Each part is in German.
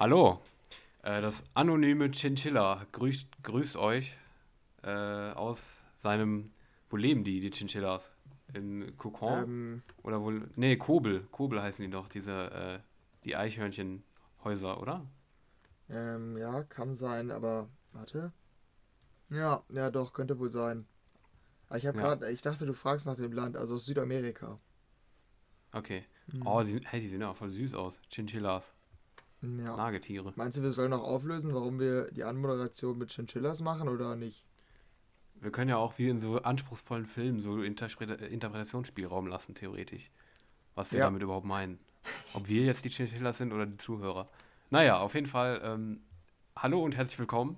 Hallo, äh, das anonyme Chinchilla grüßt, grüßt euch äh, aus seinem. Wo leben die, die Chinchillas? Im Kokon? Ähm, Oder wohl. Nee, Kobel. Kobel heißen die doch, diese. Äh, die Eichhörnchenhäuser, oder? ähm, ja, kann sein, aber warte. Ja, ja, doch, könnte wohl sein. Aber ich habe Ja. gerade, ich dachte, du fragst nach dem Land, also aus Südamerika. Okay. Mhm. Oh, die, hey, die sehen ja auch voll süß aus. Chinchillas. Ja. Nagetiere. Meinst du, wir sollen noch auflösen, warum wir die Anmoderation mit Chinchillas machen oder nicht? Wir können ja auch wie in so anspruchsvollen Filmen so Interpreta Interpretationsspielraum lassen, theoretisch. Was wir Ja. damit überhaupt meinen. Ob wir jetzt die Chinchillas sind oder die Zuhörer. Naja, auf jeden Fall, ähm, hallo und herzlich willkommen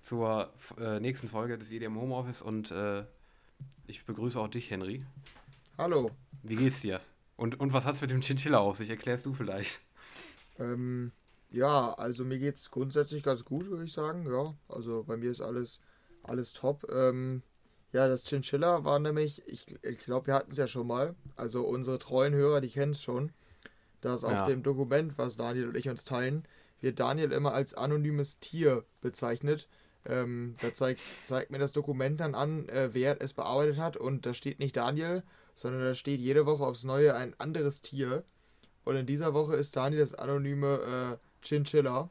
zur äh, nächsten Folge des EDM Homeoffice und äh, ich begrüße auch dich, Henry. Hallo. Wie geht's dir? Und, und was hat's mit dem Chinchilla auf sich? Erklärst du vielleicht. Ähm, ja, also mir geht's grundsätzlich ganz gut, würde ich sagen. Ja, also bei mir ist alles, alles top. Ähm, ja, das Chinchilla war nämlich, ich, ich glaube, wir hatten es ja schon mal. Also unsere treuen Hörer, die kennen es schon. Dass auf Ja. dem Dokument, was Daniel und ich uns teilen, wird Daniel immer als anonymes Tier bezeichnet. Ähm, da zeigt, zeigt mir das Dokument dann an, äh, wer es bearbeitet hat. Und da steht nicht Daniel, sondern da steht jede Woche aufs Neue ein anderes Tier. Und in dieser Woche ist Daniel das anonyme äh, Chinchilla.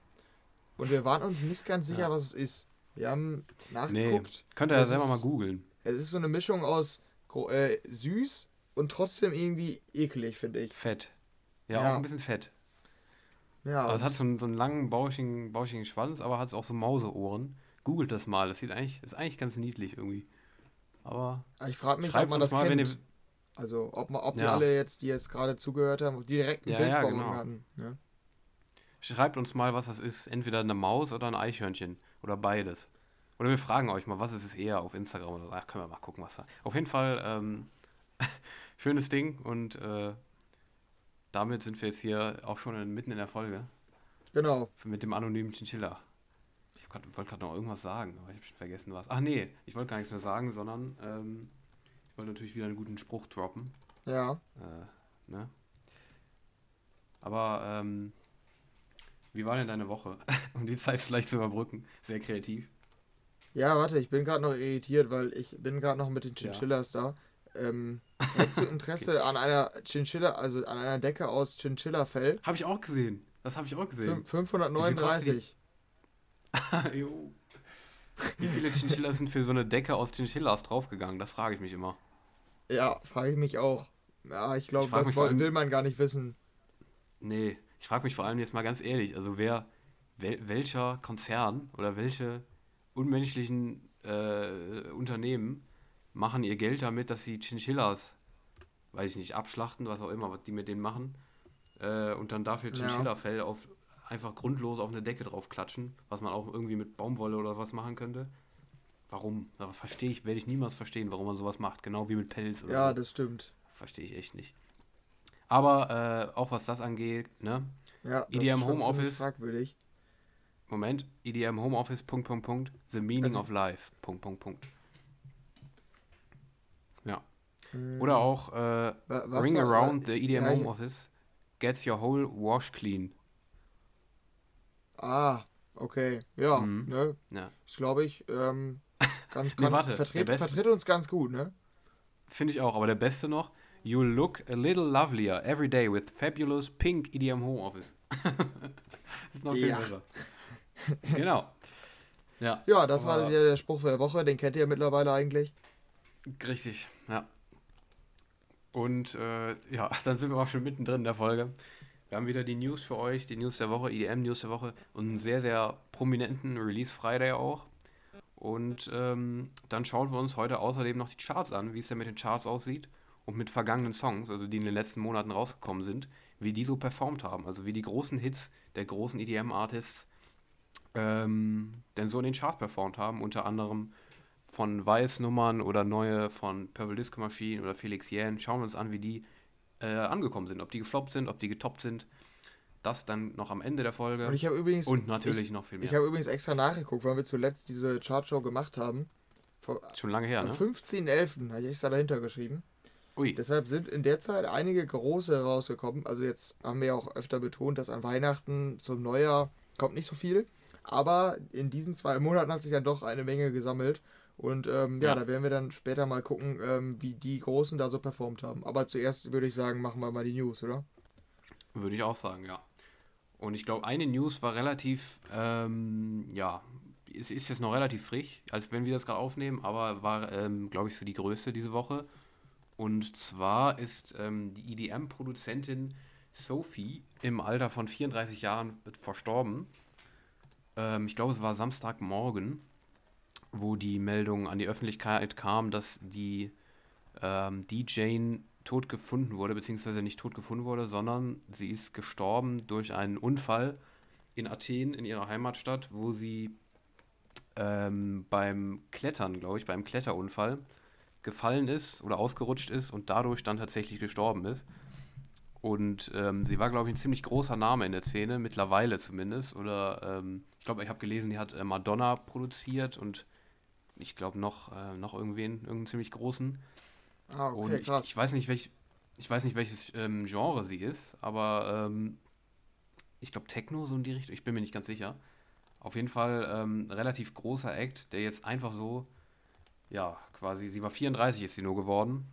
Und wir waren uns nicht ganz sicher, Ja. was es ist. Wir haben Nee, nachgeguckt. könnt ihr ja selber ist- mal googeln. Es ist so eine Mischung aus äh, süß und trotzdem irgendwie eklig, finde ich. Fett. Ja, Ja. auch ein bisschen fett. Ja, Aber es hat so einen, so einen langen, bauschigen, bauschigen Schwanz, aber hat auch so Mauseohren. Googelt das mal, das sieht eigentlich, ist eigentlich ganz niedlich irgendwie. Aber ich frage mich, ob man das mal, kennt. ihr. Also, ob, man, ob die Ja. alle jetzt, die jetzt gerade zugehört haben, die direkt ein Ja, Bild vor genau. hatten. Ja? Schreibt uns mal, was das ist. Entweder eine Maus oder ein Eichhörnchen. Oder beides. Oder wir fragen euch mal, was ist es eher auf Instagram oder so. Ach, können wir mal gucken, was da. Auf jeden Fall, ähm, schönes Ding und äh, damit sind wir jetzt hier auch schon in, mitten in der Folge Genau. mit dem anonymen Chinchilla. Ich wollte gerade noch irgendwas sagen, aber ich habe schon vergessen was. Ach nee, ich wollte gar nichts mehr sagen, sondern ähm, ich wollte natürlich wieder einen guten Spruch droppen. Ja. Äh, ne? Aber ähm, wie war denn deine Woche? Um die Zeit vielleicht zu überbrücken. Sehr kreativ. Ja, warte, ich bin gerade noch irritiert, weil ich bin gerade noch mit den Chinchillas da. Ähm, hättest du Interesse an einer Chinchilla, also an einer Decke aus Chinchilla-Fell? Habe ich auch gesehen. Das habe ich auch gesehen. Fün- 539. Jo. Wie viele Chinchillas sind für so eine Decke aus Chinchillas draufgegangen? Das frage ich mich immer. Ja, frage ich mich auch. Ja, ich glaube, das will man gar nicht wissen. Nee, ich frage mich vor allem jetzt mal ganz ehrlich, also wer, wel, welcher Konzern oder welche unmenschlichen äh, Unternehmen machen ihr Geld damit, dass sie Chinchillas, weiß ich nicht, abschlachten, was auch immer, was die mit denen machen, äh, und dann dafür. Chinchilla-Fell auf einfach grundlos auf eine Decke drauf klatschen, was man auch irgendwie mit Baumwolle oder was machen könnte. Warum? Aber verstehe ich, werde ich niemals verstehen, warum man sowas macht, genau wie mit Pelz oder Ja, so. das stimmt. Verstehe ich echt nicht. Aber äh, auch was das angeht, ne? Ja, das EDM ist Homeoffice. fragwürdig. Moment, EDM Homeoffice, Punkt, Punkt, Punkt, the meaning Also- of life, Punkt, Punkt, Punkt. Ja. Hm, Oder auch äh, wa- was Ring noch- around äh, the EDM ja, Homeoffice, gets your whole wash clean. Ah, okay. Ja, Mhm. ne? Ja. Das glaube ich, ähm, ganz, Nee, kann, warte, vertritt uns ganz gut, ne? Finde ich auch, aber der beste noch, you look a little lovelier every day with fabulous pink EDM Homeoffice. das ist noch viel Ja. besser. genau. Ja, Ja, das war Aber- der, der Spruch der Woche, den kennt ihr mittlerweile eigentlich. Richtig, ja. Und äh, ja, dann sind wir auch schon mittendrin in der Folge. Wir haben wieder die News für euch, die News der Woche, IDM-News der Woche und einen sehr, sehr prominenten Release Friday auch. Und ähm, dann schauen wir uns heute außerdem noch die Charts an, wie es denn mit den Charts aussieht und mit vergangenen Songs, also die in den letzten Monaten rausgekommen sind, wie die so performt haben, also wie die großen Hits der großen EDM-Artists ähm, denn so in den Charts performt haben, unter anderem von Weiß-Nummern oder neue von Purple Disco Machine oder Felix Jähn. Schauen wir uns an, wie die äh, angekommen sind, ob die gefloppt sind, ob die getoppt sind. Das dann noch am Ende der Folge. Und ich übrigens. Und natürlich ich, noch viel Ich mehr. habe übrigens extra nachgeguckt, weil wir zuletzt diese Chartshow gemacht haben. Vor, Schon lange her, am ne? 15.11. habe ich extra dahinter geschrieben. Ui. Deshalb sind in der Zeit einige große rausgekommen. Also jetzt haben wir ja auch öfter betont, dass an Weihnachten zum Neujahr kommt nicht so viel. Aber in diesen zwei Monaten hat sich dann doch eine Menge gesammelt. Und ähm, ja, ja, da werden wir dann später mal gucken, ähm, wie die Großen da so performt haben. Aber zuerst würde ich sagen, machen wir mal die News, oder? Würde ich auch sagen, ja. Und ich glaube, eine News war relativ, ähm, ja, es ist jetzt noch relativ frisch, als wenn wir das gerade aufnehmen, aber war, ähm, glaube ich, so die größte diese Woche. Und zwar ist ähm, die EDM-Produzentin Sophie im Alter von 34 Jahren verstorben. Ähm, ich glaube, es war Samstagmorgen wo die Meldung an die Öffentlichkeit kam, dass die ähm, DJ tot gefunden wurde, beziehungsweise nicht tot gefunden wurde, sondern sie ist gestorben durch einen Unfall in Athen, in ihrer Heimatstadt, wo sie ähm, beim Klettern, glaube ich, beim Kletterunfall gefallen ist oder ausgerutscht ist und dadurch dann tatsächlich gestorben ist. Und ähm, sie war, glaube ich, ein ziemlich großer Name in der Szene, mittlerweile zumindest. Oder ähm, ich glaube, ich habe gelesen, die hat äh, Madonna produziert und ich glaube noch, äh, noch irgendwen, irgendeinen ziemlich großen. Ah, okay, und ich, krass. Ich, weiß nicht, welch, ich weiß nicht, welches ähm, Genre sie ist, aber ähm, ich glaube Techno so in die Richtung, ich bin mir nicht ganz sicher. Auf jeden Fall ähm, relativ großer Act, der jetzt einfach so, ja, quasi, sie war 34 ist sie nur geworden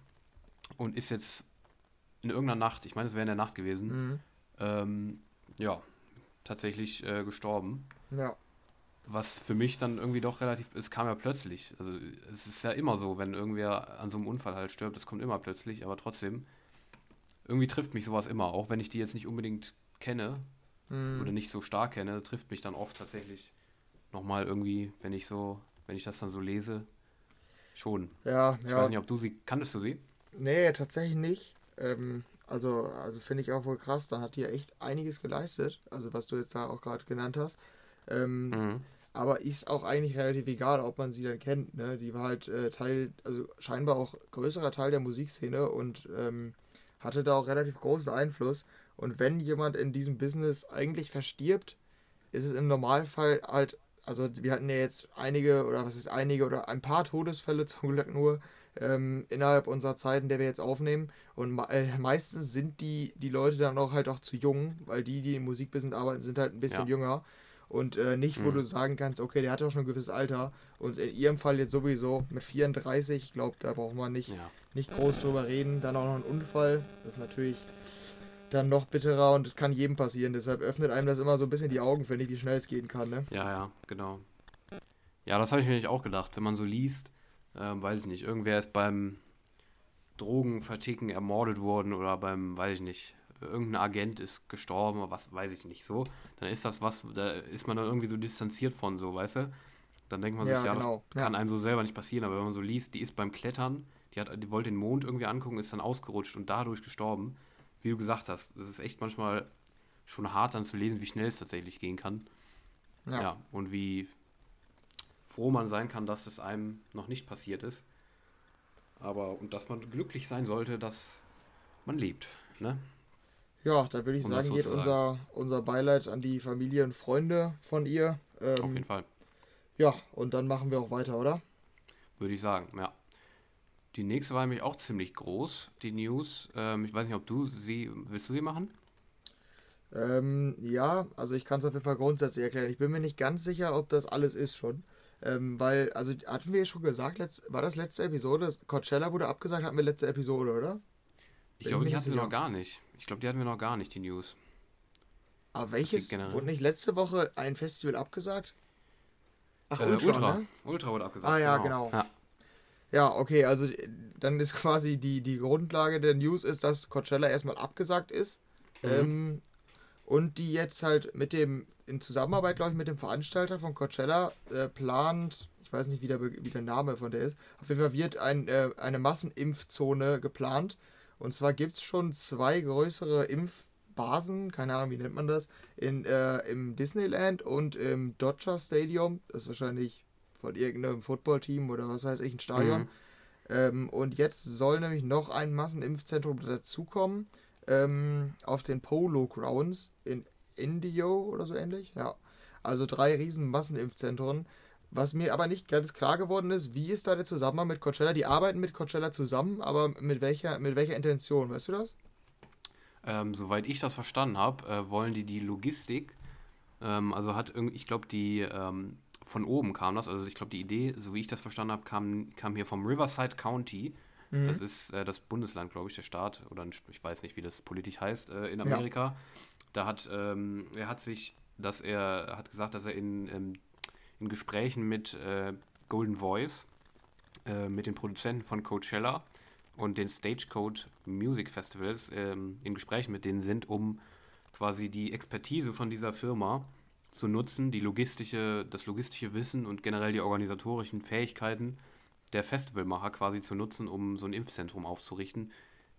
und ist jetzt in irgendeiner Nacht, ich meine, es wäre in der Nacht gewesen, mhm. ähm, ja, tatsächlich äh, gestorben. Ja. Was für mich dann irgendwie doch relativ, es kam ja plötzlich. Also es ist ja immer so, wenn irgendwer an so einem Unfall halt stirbt, das kommt immer plötzlich, aber trotzdem, irgendwie trifft mich sowas immer, auch wenn ich die jetzt nicht unbedingt kenne mhm. oder nicht so stark kenne, trifft mich dann oft tatsächlich nochmal irgendwie, wenn ich so, wenn ich das dann so lese, schon. Ja, ich ja. weiß nicht, ob du sie, kanntest du sie? Nee, tatsächlich nicht. Ähm, also, also finde ich auch wohl krass, dann hat die ja echt einiges geleistet, also was du jetzt da auch gerade genannt hast. Ähm, mhm. Aber ist auch eigentlich relativ egal, ob man sie dann kennt. Ne? Die war halt äh, Teil, also scheinbar auch größerer Teil der Musikszene und ähm, hatte da auch relativ großen Einfluss. Und wenn jemand in diesem Business eigentlich verstirbt, ist es im Normalfall halt, also wir hatten ja jetzt einige oder was ist einige oder ein paar Todesfälle zum Glück nur ähm, innerhalb unserer Zeit, in der wir jetzt aufnehmen. Und äh, meistens sind die, die Leute dann auch halt auch zu jung, weil die, die im Musikbusiness arbeiten, sind halt ein bisschen ja. jünger und äh, nicht, wo mhm. du sagen kannst, okay, der hat doch schon ein gewisses Alter. Und in ihrem Fall jetzt sowieso mit 34, ich glaube, da braucht man nicht, ja. nicht groß drüber reden. Dann auch noch ein Unfall, das ist natürlich dann noch bitterer und das kann jedem passieren. Deshalb öffnet einem das immer so ein bisschen die Augen, finde ich, wie schnell es gehen kann. Ne? Ja, ja, genau. Ja, das habe ich mir nicht auch gedacht. Wenn man so liest, äh, weiß ich nicht, irgendwer ist beim Drogenverticken ermordet worden oder beim, weiß ich nicht, irgendein Agent ist gestorben oder was weiß ich nicht so, dann ist das was, da ist man dann irgendwie so distanziert von so, weißt du? Dann denkt man sich, ja, ja genau. das kann ja. einem so selber nicht passieren, aber wenn man so liest, die ist beim Klettern, die, hat, die wollte den Mond irgendwie angucken, ist dann ausgerutscht und dadurch gestorben. Wie du gesagt hast, das ist echt manchmal schon hart dann zu lesen, wie schnell es tatsächlich gehen kann. Ja. ja und wie froh man sein kann, dass es einem noch nicht passiert ist. Aber und dass man glücklich sein sollte, dass man lebt. Ne? Ja, da würde ich um sagen, geht unser, unser Beileid an die Familie und Freunde von ihr. Ähm, Auf jeden Fall. Ja, und dann machen wir auch weiter, oder? Würde ich sagen, ja. Die nächste war nämlich auch ziemlich groß, die News. Ähm, ich weiß nicht, ob du sie, willst du sie machen? Ähm, ja, also ich kann es auf jeden Fall grundsätzlich erklären. Ich bin mir nicht ganz sicher, ob das alles ist schon. Ähm, weil, also hatten wir schon gesagt, letzt, war das letzte Episode? Coachella wurde abgesagt, hatten wir letzte Episode, oder? Ich glaube, die hatten wir noch gar nicht. Ich glaube, die hatten wir noch gar nicht, die News. Aber welches? Wurde nicht letzte Woche ein Festival abgesagt? Ach, äh, Ultra. Ultra, ne? Ultra wurde abgesagt. Ah ja, genau. genau. Ja. Ja. okay, also dann ist quasi die, die Grundlage der News ist, dass Coachella erstmal abgesagt ist. Mhm. Ähm, und die jetzt halt mit dem, in Zusammenarbeit, glaube ich, mit dem Veranstalter von Coachella äh, plant, ich weiß nicht, wie der, wie der Name von der ist, auf jeden Fall wird ein, äh, eine Massenimpfzone geplant und zwar gibt es schon zwei größere Impfbasen, keine Ahnung, wie nennt man das, in, äh, im Disneyland und im Dodger Stadium. Das ist wahrscheinlich von irgendeinem Footballteam oder was weiß ich, ein Stadion. Mhm. Ähm, und jetzt soll nämlich noch ein Massenimpfzentrum dazukommen ähm, auf den Polo Grounds in Indio oder so ähnlich. Ja. Also drei riesen Massenimpfzentren. Was mir aber nicht ganz klar geworden ist, wie ist da der Zusammenhang mit Coachella? Die arbeiten mit Coachella zusammen, aber mit welcher, mit welcher Intention, weißt du das? Ähm, soweit ich das verstanden habe, äh, wollen die die Logistik Ähm, also hat irgendwie, ich glaube, die ähm, von oben kam das. Also ich glaube, die Idee, so wie ich das verstanden habe, kam, kam hier vom Riverside County. Mhm. Das ist äh, das Bundesland, glaube ich, der Staat, oder ein, ich weiß nicht, wie das politisch heißt, äh, in Amerika. Da hat, ähm, er hat sich, dass er hat gesagt, dass er in, ähm, in Gesprächen mit äh, Golden Voice, äh, mit den Produzenten von Coachella und den Stagecoach Music Festivals ähm, in Gesprächen mit denen sind, um quasi die Expertise von dieser Firma zu nutzen, die logistische, das logistische Wissen und generell die organisatorischen Fähigkeiten der Festivalmacher quasi zu nutzen, um so ein Impfzentrum aufzurichten.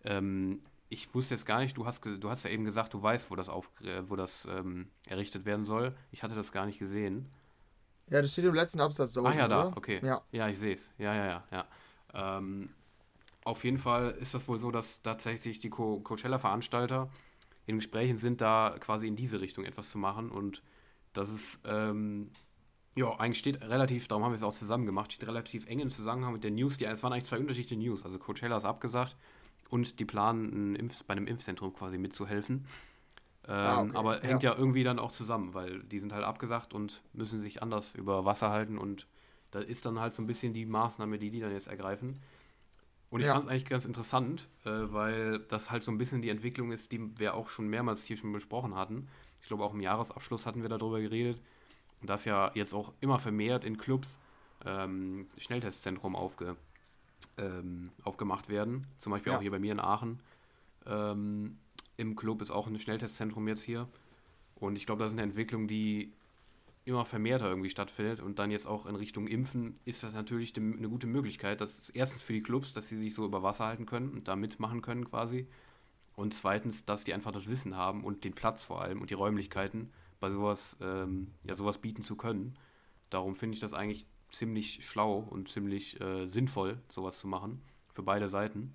Ähm, ich wusste jetzt gar nicht, du hast, du hast ja eben gesagt, du weißt, wo das, auf, äh, wo das ähm, errichtet werden soll. Ich hatte das gar nicht gesehen. Ja, das steht im letzten Absatz da Ah ja, da, okay. Ja, ja ich sehe es. Ja, ja, ja, ja. Ähm, auf jeden Fall ist das wohl so, dass tatsächlich die Co Coachella-Veranstalter in Gesprächen sind, da quasi in diese Richtung etwas zu machen und das ist, ähm, ja, eigentlich steht relativ, darum haben wir es auch zusammen gemacht, steht relativ eng im Zusammenhang mit der News. Die, es waren eigentlich zwei unterschiedliche News. Also Coachella ist abgesagt und die planen, Impf, bei einem Impfzentrum quasi mitzuhelfen. Ähm, ah, okay. Aber hängt ja. ja irgendwie dann auch zusammen, weil die sind halt abgesagt und müssen sich anders über Wasser halten und da ist dann halt so ein bisschen die Maßnahme, die die dann jetzt ergreifen. Und ich ja. fand es eigentlich ganz interessant, äh, weil das halt so ein bisschen die Entwicklung ist, die wir auch schon mehrmals hier schon besprochen hatten. Ich glaube, auch im Jahresabschluss hatten wir darüber geredet, dass ja jetzt auch immer vermehrt in Clubs ähm, Schnelltestzentrum aufge, ähm, aufgemacht werden. Zum Beispiel ja. auch hier bei mir in Aachen. Ähm, Im Club ist auch ein Schnelltestzentrum jetzt hier. Und ich glaube, das ist eine Entwicklung, die immer vermehrter irgendwie stattfindet und dann jetzt auch in Richtung Impfen ist das natürlich eine gute Möglichkeit. Das ist erstens für die Clubs, dass sie sich so über Wasser halten können und da mitmachen können quasi. Und zweitens, dass die einfach das Wissen haben und den Platz vor allem und die Räumlichkeiten, bei sowas, ähm, ja, sowas bieten zu können. Darum finde ich das eigentlich ziemlich schlau und ziemlich äh, sinnvoll, sowas zu machen. Für beide Seiten.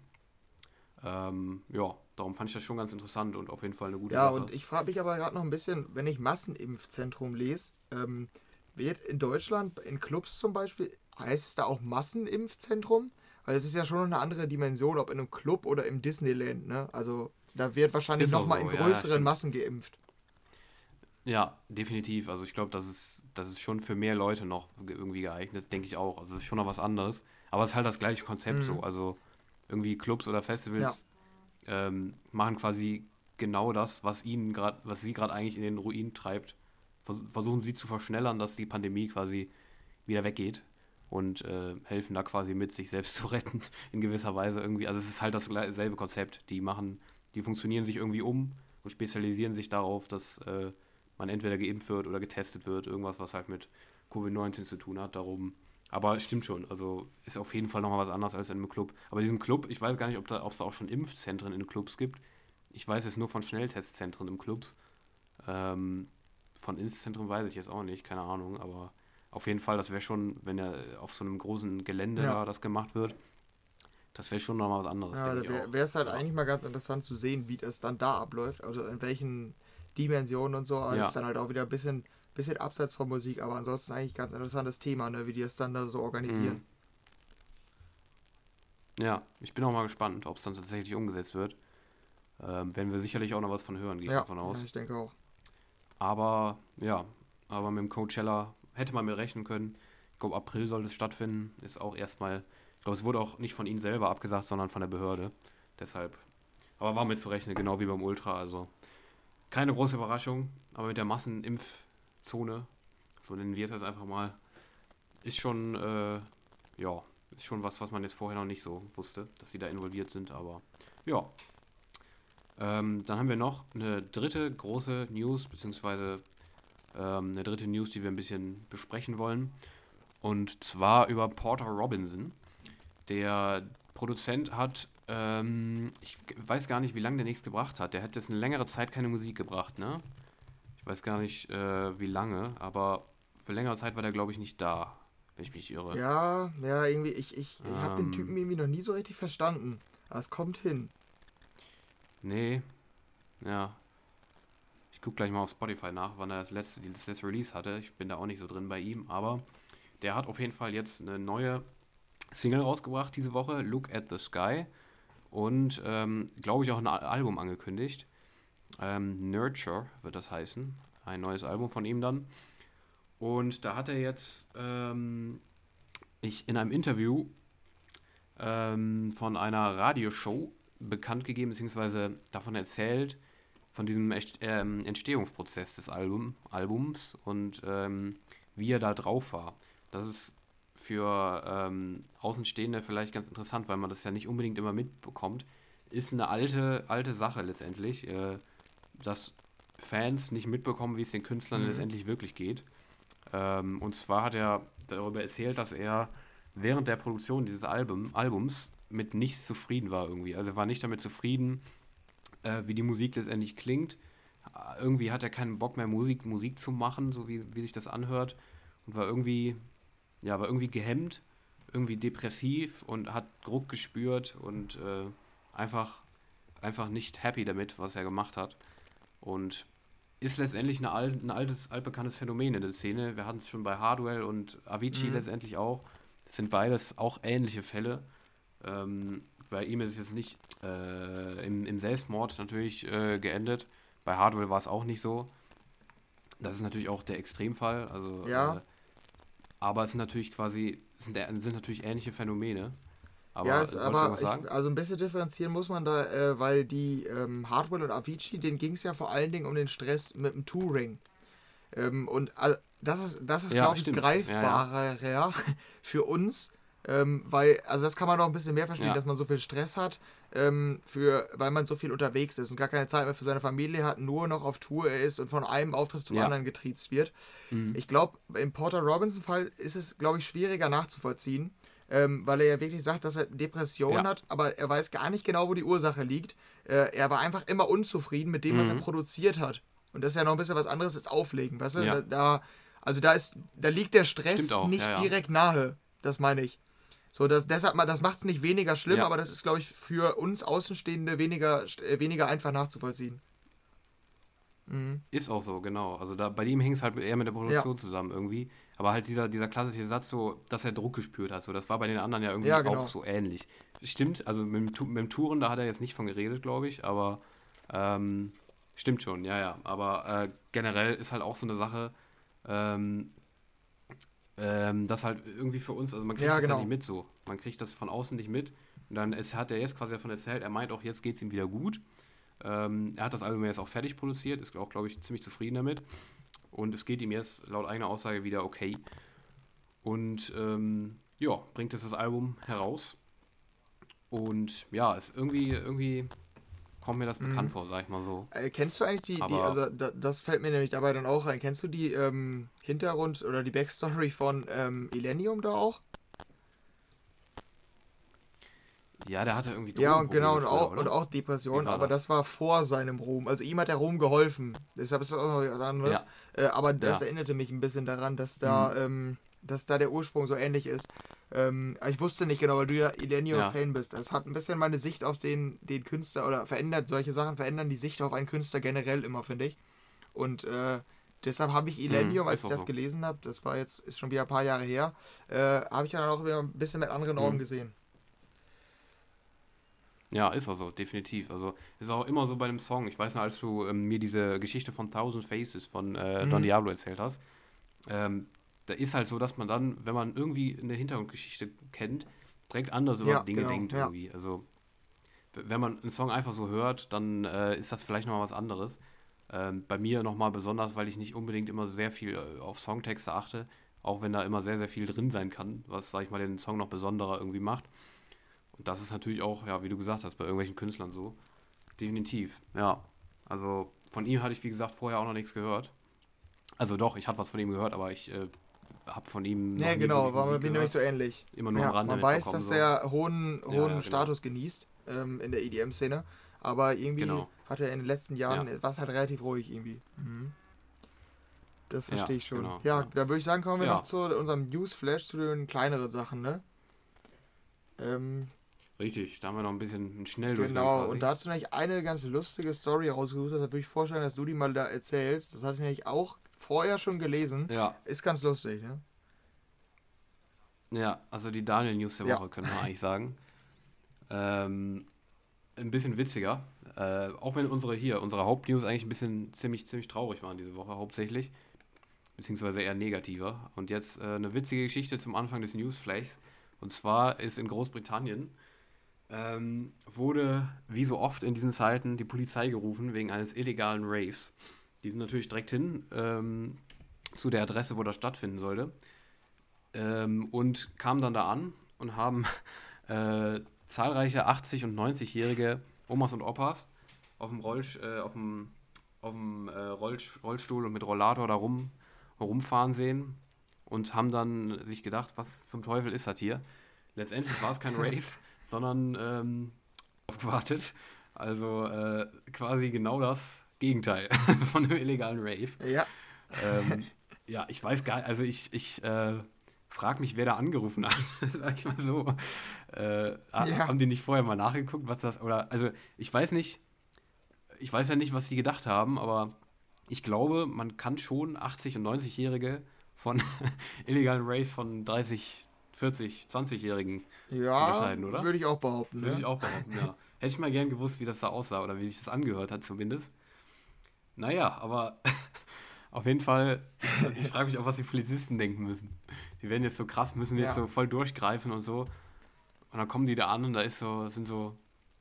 Ähm, ja, darum fand ich das schon ganz interessant und auf jeden Fall eine gute Ja, Sache. und ich frage mich aber gerade noch ein bisschen, wenn ich Massenimpfzentrum lese, ähm, wird in Deutschland, in Clubs zum Beispiel, heißt es da auch Massenimpfzentrum? Weil es ist ja schon noch eine andere Dimension, ob in einem Club oder im Disneyland, ne? Also da wird wahrscheinlich nochmal so, in größeren ja, Massen geimpft. Ja, definitiv. Also ich glaube, das ist, das ist schon für mehr Leute noch irgendwie geeignet, denke ich auch. Also es ist schon noch was anderes. Aber es ist halt das gleiche Konzept mhm. so. Also irgendwie Clubs oder Festivals ja. ähm, machen quasi genau das, was ihnen gerade, was sie gerade eigentlich in den Ruin treibt. versuchen sie zu verschnellern, dass die Pandemie quasi wieder weggeht und äh, helfen da quasi mit, sich selbst zu retten in gewisser Weise irgendwie. Also es ist halt dasselbe Konzept. Die machen, die funktionieren sich irgendwie um und spezialisieren sich darauf, dass äh, man entweder geimpft wird oder getestet wird, irgendwas, was halt mit Covid-19 zu tun hat. Darum. Aber es stimmt schon, also ist auf jeden Fall nochmal was anderes als in einem Club. Aber diesen Club, ich weiß gar nicht, ob da, ob es auch schon Impfzentren in Clubs gibt. Ich weiß jetzt nur von Schnelltestzentren im Clubs. Ähm, von Impfzentren weiß ich jetzt auch nicht, keine Ahnung, aber auf jeden Fall, das wäre schon, wenn er auf so einem großen Gelände ja. da das gemacht wird, das wäre schon nochmal was anderes. Ja, da wäre es halt ja. eigentlich mal ganz interessant zu sehen, wie das dann da abläuft, also in welchen Dimensionen und so. Also ja. Das ist dann halt auch wieder ein bisschen, bisschen abseits von Musik, aber ansonsten eigentlich ganz interessantes Thema, ne, wie die es dann da so organisieren. Mhm. Ja, ich bin auch mal gespannt, ob es dann tatsächlich umgesetzt wird. Ähm, werden wir sicherlich auch noch was von hören, gehe ich ja, davon aus. Ja, ich denke auch. Aber ja, aber mit dem Coachella hätte man mit rechnen können. Ich glaube, April soll es stattfinden. Ist auch erstmal, ich glaube, es wurde auch nicht von ihnen selber abgesagt, sondern von der Behörde. Deshalb. Aber war mit zu rechnen, genau wie beim Ultra. Also keine große Überraschung, aber mit der Massenimpfzone, so nennen wir es jetzt einfach mal, ist schon, äh, ja, ist schon was, was man jetzt vorher noch nicht so wusste, dass sie da involviert sind, aber ja. Ähm, dann haben wir noch eine dritte große News, beziehungsweise ähm, eine dritte News, die wir ein bisschen besprechen wollen. Und zwar über Porter Robinson. Der Produzent hat, ähm, ich weiß gar nicht, wie lange der nichts gebracht hat. Der hat jetzt eine längere Zeit keine Musik gebracht, ne? Ich weiß gar nicht, äh, wie lange, aber für längere Zeit war der, glaube ich, nicht da, wenn ich mich irre. Ja, ja, irgendwie, ich, ich, ich ähm, habe den Typen irgendwie noch nie so richtig verstanden. Aber es kommt hin. Nee, ja, gucke gleich mal auf Spotify nach, wann er das letzte, das letzte Release hatte. Ich bin da auch nicht so drin bei ihm, aber der hat auf jeden Fall jetzt eine neue Single rausgebracht diese Woche, Look at the Sky. Und ähm, glaube ich auch ein Album angekündigt. Ähm, Nurture wird das heißen. ein neues Album von ihm dann. Und da hat er jetzt ähm, ich in einem Interview ähm, von einer Radioshow bekannt gegeben, beziehungsweise davon erzählt, von diesem ähm, Entstehungsprozess des Album, Albums und ähm, wie er da drauf war. Das ist für ähm, Außenstehende vielleicht ganz interessant, weil man das ja nicht unbedingt immer mitbekommt. Ist eine alte, alte Sache letztendlich, äh, dass Fans nicht mitbekommen, wie es den Künstlern mhm. letztendlich wirklich geht. Ähm, und zwar hat er darüber erzählt, dass er während der Produktion dieses Album, Albums mit nichts zufrieden war irgendwie. Also er war nicht damit zufrieden, äh, wie die Musik letztendlich klingt. Irgendwie hat er keinen Bock mehr, Musik, Musik zu machen, so wie, wie sich das anhört. Und war irgendwie, ja, war irgendwie gehemmt, irgendwie depressiv und hat Druck gespürt und äh, einfach, einfach nicht happy damit, was er gemacht hat. Und ist letztendlich eine alt, ein altes, altbekanntes Phänomen in der Szene. Wir hatten es schon bei Hardwell und Avicii mhm. letztendlich auch. Das sind beides auch ähnliche Fälle. Ähm, bei ihm ist es jetzt nicht äh, im, im, Selbstmord natürlich äh, geendet. Bei Hardwell war es auch nicht so. Das ist natürlich auch der Extremfall. Also, ja. Äh, aber es sind natürlich quasi, sind, sind natürlich ähnliche Phänomene. Aber, ja, es, aber ich, also ein bisschen differenzieren muss man da, äh, weil die ähm, Hardwell und Avicii, denen ging es ja vor allen Dingen um den Stress mit dem Touring. Ähm, und also, das ist, das ist ja, glaube ich, greifbarer ja, ja. für uns, ähm, weil, also das kann man noch ein bisschen mehr verstehen, ja. dass man so viel Stress hat, ähm, für, weil man so viel unterwegs ist und gar keine Zeit mehr für seine Familie hat, nur noch auf Tour ist und von einem Auftritt zum ja. anderen getriezt wird. Mhm. Ich glaube, im Porter Robinson-Fall ist es, glaube ich, schwieriger nachzuvollziehen, ähm, weil er ja wirklich sagt, dass er Depressionen ja. hat, aber er weiß gar nicht genau, wo die Ursache liegt. Äh, er war einfach immer unzufrieden mit dem, mhm. was er mhm. produziert hat. Und das ist ja noch ein bisschen was anderes als Auflegen, weißt du? Da, da, also da ist, da liegt der Stress nicht direkt nahe. Das meine ich. So, das, deshalb, das macht es nicht weniger schlimm, ja. aber das ist, glaube ich, für uns Außenstehende weniger, äh, weniger einfach nachzuvollziehen. Mhm. Ist auch so, genau. Also da, bei ihm hing es halt eher mit der Produktion ja. zusammen irgendwie. Aber halt dieser, dieser klassische Satz, so, dass er Druck gespürt hat, so, das war bei den anderen ja irgendwie ja, genau. auch so ähnlich. Stimmt, also mit, mit dem Touren, da hat er jetzt nicht von geredet, glaube ich, aber ähm, stimmt schon, ja, ja. Aber äh, generell ist halt auch so eine Sache, ähm, ähm, das halt irgendwie für uns, also man kriegt ja, das genau. ja nicht mit so. Man kriegt das von außen nicht mit. Und dann ist, hat er jetzt quasi davon erzählt, er meint auch, jetzt geht es ihm wieder gut. Ähm, er hat das Album jetzt auch fertig produziert, ist auch, glaube ich, ziemlich zufrieden damit. Und es geht ihm jetzt laut eigener Aussage wieder okay. Und ähm, ja, bringt jetzt das Album heraus. Und ja, ist irgendwie, irgendwie kommt mir das mhm. bekannt vor, sag ich mal so. Äh, kennst du eigentlich die, die also da, das fällt mir nämlich dabei dann auch rein, kennst du die ähm, Hintergrund oder die Backstory von ähm, Illenium da auch? Ja, der hatte irgendwie Drogen Ja, und genau, und auch, und auch Depressionen, aber das war vor seinem Ruhm. Also ihm hat der Ruhm geholfen. Deshalb ist das auch noch was anderes. Ja. Äh, aber das ja. erinnerte mich ein bisschen daran, dass da, mhm. ähm, dass da der Ursprung so ähnlich ist. Ähm, ich wusste nicht genau, weil du ja Elenio-Fan ja. bist. Es hat ein bisschen meine Sicht auf den, den Künstler oder verändert, solche Sachen verändern die Sicht auf einen Künstler generell immer, finde ich. Und äh, deshalb habe ich Elenio, mhm, als ich das so. gelesen habe, das war jetzt, ist schon wieder ein paar Jahre her, äh, habe ich dann auch wieder ein bisschen mit anderen Augen mhm. gesehen. Ja, ist auch so, definitiv. Also ist auch immer so bei dem Song. Ich weiß noch, als du ähm, mir diese Geschichte von Thousand Faces von äh, Don mhm. Diablo erzählt hast, ähm, da ist halt so, dass man dann, wenn man irgendwie eine Hintergrundgeschichte kennt, direkt anders über ja, Dinge genau, denkt ja. irgendwie. Also wenn man einen Song einfach so hört, dann äh, ist das vielleicht nochmal was anderes. Ähm, bei mir nochmal besonders, weil ich nicht unbedingt immer sehr viel äh, auf Songtexte achte, auch wenn da immer sehr, sehr viel drin sein kann, was, sag ich mal, den Song noch besonderer irgendwie macht. Und das ist natürlich auch, ja, wie du gesagt hast, bei irgendwelchen Künstlern so. Definitiv, ja. Also von ihm hatte ich, wie gesagt, vorher auch noch nichts gehört. Also doch, ich hatte was von ihm gehört, aber ich äh, habe von ihm. Ja, genau, war mir nämlich so ähnlich. Immer nur ja, am Rande. Man weiß, dass so. er hohen, hohen ja, ja, genau. Status genießt ähm, in der EDM-Szene, aber irgendwie genau. hat er in den letzten Jahren, ja. war es halt relativ ruhig irgendwie. Mhm. Das verstehe ich schon. Genau, ja, da würde ich sagen, kommen wir noch zu unserem Newsflash, zu den kleineren Sachen, ne? Ähm, Richtig, da haben wir noch ein bisschen schnell Genau, und dazu nämlich eine ganz lustige Story rausgesucht. Da würde ich vorstellen, dass du die mal da erzählst. Das hatte ich nämlich auch vorher schon gelesen. Ja. Ist ganz lustig, ne? Ja, also die Daniel News der Woche, ja. können wir eigentlich sagen. Ähm, ein bisschen witziger. Äh, auch wenn unsere hier, unsere Hauptnews eigentlich ein bisschen ziemlich, ziemlich traurig waren diese Woche hauptsächlich. Beziehungsweise eher negativer. Und jetzt äh, eine witzige Geschichte zum Anfang des Newsflags. Und zwar ist in Großbritannien ähm, wurde, wie so oft in diesen Zeiten, die Polizei gerufen wegen eines illegalen Raves. Die sind natürlich direkt hin ähm, zu der Adresse, wo das stattfinden sollte. Ähm, und kamen dann da an und haben äh, zahlreiche 80- und 90-jährige Omas und Opas auf dem, Rollsch äh, auf dem, auf dem äh, Rollsch Rollstuhl und mit Rollator da rum, rumfahren sehen und haben dann sich gedacht, was zum Teufel ist das hier? Letztendlich war es kein Rave, sondern ähm, aufgewartet. Also äh, quasi genau das Gegenteil von einem illegalen Rave. Ja. Ähm, ja, ich weiß gar nicht, also ich, ich äh, frage mich, wer da angerufen hat, sag ich mal so. Äh, ja. Haben die nicht vorher mal nachgeguckt, was das, oder, also ich weiß nicht, ich weiß ja nicht, was die gedacht haben, aber ich glaube, man kann schon 80- und 90-Jährige von illegalen Race von 30, 40, 20-Jährigen ja, unterscheiden, oder? Würde ich auch behaupten. Würde ne? ich auch behaupten, ja. Hätte ich mal gern gewusst, wie das da aussah oder wie sich das angehört hat, zumindest. Naja, aber auf jeden Fall, ich frage mich auch, was die Polizisten denken müssen. Die werden jetzt so krass, müssen jetzt ja. so voll durchgreifen und so. Und dann kommen die da an und da ist so, sind so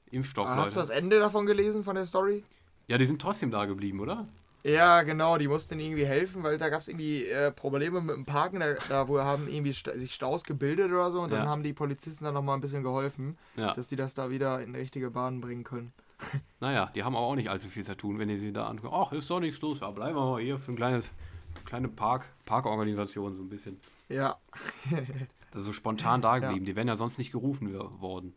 Impfstoffleute. Hast du das Ende davon gelesen, von der Story? Ja, die sind trotzdem da geblieben, oder? Ja, genau, die mussten irgendwie helfen, weil da gab es irgendwie äh, Probleme mit dem Parken, da, da wo haben irgendwie sta sich Staus gebildet oder so und ja. dann haben die Polizisten dann nochmal ein bisschen geholfen, ja. dass die das da wieder in richtige Bahnen bringen können. Naja, die haben auch nicht allzu viel zu tun, wenn die sich da angucken. Ach, ist doch nichts los, ja, bleiben wir mal hier für ein kleines, kleine Park, Parkorganisation so ein bisschen. Ja. das ist so spontan da geblieben, ja. die wären ja sonst nicht gerufen worden.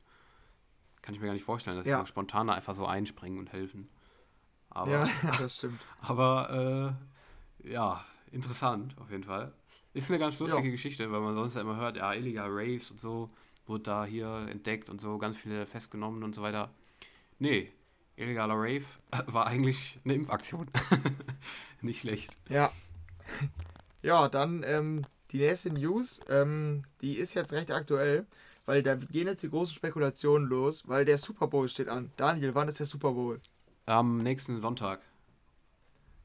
Kann ich mir gar nicht vorstellen, dass ja. die so spontan da einfach so einspringen und helfen. Aber, ja, das stimmt. Aber äh, ja, interessant auf jeden Fall. Ist eine ganz lustige ja. Geschichte, weil man sonst ja immer hört, ja, illegal Raves und so, wurde da hier entdeckt und so, ganz viele festgenommen und so weiter. Nee, illegaler Rave war eigentlich eine Impfaktion. Nicht schlecht. Ja. Ja, dann ähm, die nächste News, ähm, die ist jetzt recht aktuell, weil da gehen jetzt die großen Spekulationen los, weil der Super Bowl steht an. Daniel, wann ist der Super Bowl? Am nächsten Sonntag.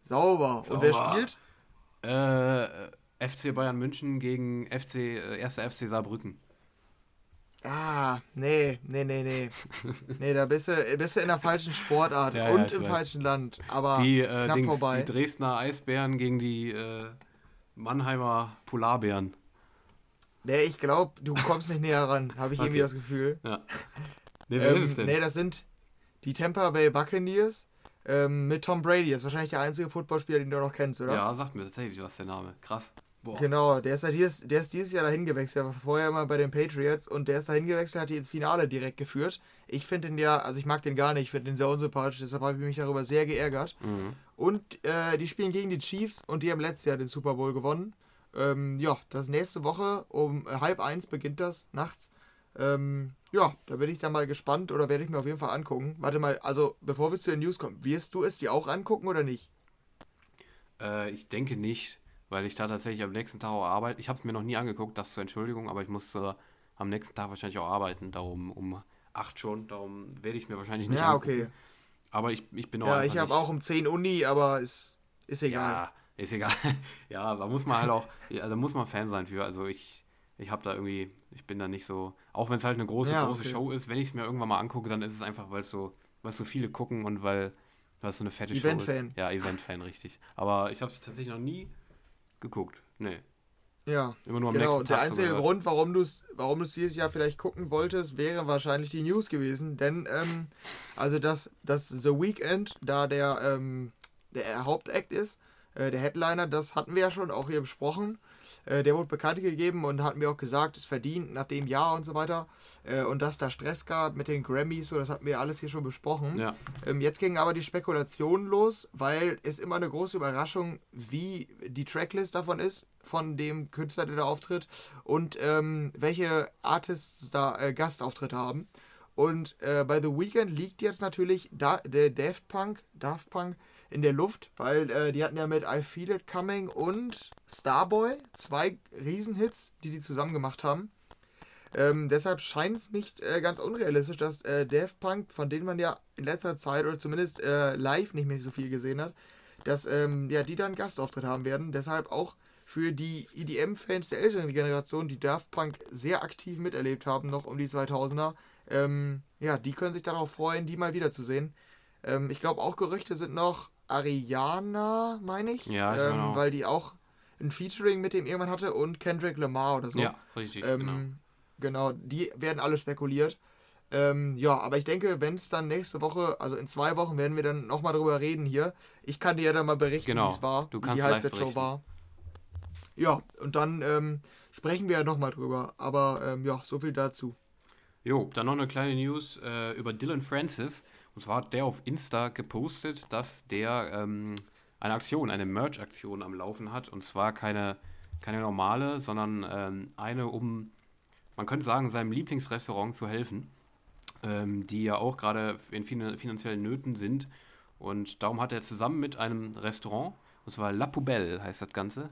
Sauber. Sauber. Und wer spielt? Äh, FC Bayern München gegen FC, äh, 1. FC Saarbrücken. Ah, nee, nee, nee, nee. nee, da bist du, bist du in der falschen Sportart ja, und ja, im weiß. falschen Land. Aber die, äh, knapp Dings, vorbei. Die Dresdner Eisbären gegen die äh, Mannheimer Polarbären. Nee, ich glaube, du kommst nicht näher ran, habe ich okay. irgendwie das Gefühl. Ja. Nee, wer ähm, ist es denn? Nee, das sind, die Tampa Bay Buccaneers ähm, mit Tom Brady. Das ist wahrscheinlich der einzige Footballspieler, den du noch kennst, oder? Ja, sagt mir tatsächlich was der Name. Krass. Boah. Genau, der ist, halt hier, der ist dieses Jahr dahin gewechselt. Der war vorher immer bei den Patriots und der ist dahin gewechselt, hat die ins Finale direkt geführt. Ich finde den ja, also ich mag den gar nicht, ich finde den sehr unsympathisch, deshalb habe ich mich darüber sehr geärgert. Mhm. Und äh, die spielen gegen die Chiefs und die haben letztes Jahr den Super Bowl gewonnen. Ähm, ja, das nächste Woche um halb eins beginnt das nachts. Ähm, ja, da bin ich dann mal gespannt oder werde ich mir auf jeden Fall angucken. Warte mal, also bevor wir zu den News kommen, wirst du es dir auch angucken oder nicht? Äh, ich denke nicht, weil ich da tatsächlich am nächsten Tag auch arbeite. Ich habe es mir noch nie angeguckt, das zur Entschuldigung, aber ich muss äh, am nächsten Tag wahrscheinlich auch arbeiten, darum um 8 schon, darum werde ich es mir wahrscheinlich nicht ja, angucken. Ja, okay. Aber ich, ich bin auch Ja, ich habe auch um 10 Uni, aber ist, ist egal. Ja, ist egal. ja, da muss man halt auch, ja, da muss man Fan sein für. Also ich, ich habe da irgendwie, ich bin da nicht so, auch wenn es halt eine große, ja, große okay. Show ist, wenn ich es mir irgendwann mal angucke, dann ist es einfach, weil es so, weil so viele gucken und weil das so eine fette Event Show ist. Ja, Event-Fan, richtig. Aber ich habe es tatsächlich noch nie geguckt. Nee. Ja, Immer nur am genau. nächsten Tag Der einzige Grund, warum du es warum dieses Jahr vielleicht gucken wolltest, wäre wahrscheinlich die News gewesen. Denn, ähm, also, dass, dass The Weeknd da der, ähm, der Hauptakt ist, äh, der Headliner, das hatten wir ja schon auch hier besprochen. Äh, der wurde bekannt gegeben und hat mir auch gesagt, es verdient nach dem Jahr und so weiter. Äh, und dass da Stress gab mit den Grammys, so, das hatten wir alles hier schon besprochen. Ja. Ähm, jetzt gingen aber die Spekulationen los, weil es immer eine große Überraschung, wie die Tracklist davon ist, von dem Künstler, der da auftritt und ähm, welche Artists da äh, Gastauftritte haben. Und äh, bei The Weeknd liegt jetzt natürlich da, der Daft Punk, Daft Punk in der Luft, weil äh, die hatten ja mit I Feel It Coming und Starboy zwei Riesenhits, die die zusammen gemacht haben. Ähm, deshalb scheint es nicht äh, ganz unrealistisch, dass äh, Daft Punk, von denen man ja in letzter Zeit oder zumindest äh, live nicht mehr so viel gesehen hat, dass ähm, ja, die dann Gastauftritt haben werden. Deshalb auch für die EDM-Fans der älteren Generation, die Daft Punk sehr aktiv miterlebt haben, noch um die 2000er, ähm, ja, die können sich darauf freuen, die mal wiederzusehen. Ähm, ich glaube, auch Gerüchte sind noch Ariana, meine ich, Ja, ich ähm, auch. weil die auch ein Featuring mit dem irgendwann hatte und Kendrick Lamar oder so. Ja, richtig, Ähm, genau. genau. die werden alle spekuliert. Ähm, ja, aber ich denke, wenn es dann nächste Woche, also in zwei Wochen, werden wir dann nochmal drüber reden hier. Ich kann dir ja dann mal berichten, Genau, wie es war, du wie die Halbzeitshow war. Ja, und dann ähm, sprechen wir ja nochmal drüber. Aber ähm, ja, so viel dazu. Jo, dann noch eine kleine News äh, über Dylan Francis. Und zwar hat der auf Insta gepostet, dass der ähm, eine Aktion, eine Merch-Aktion am Laufen hat. Und zwar keine, keine normale, sondern ähm, eine, um, man könnte sagen, seinem Lieblingsrestaurant zu helfen, ähm, die ja auch gerade in fin finanziellen Nöten sind. Und darum hat er zusammen mit einem Restaurant, und zwar La Poubelle heißt das Ganze.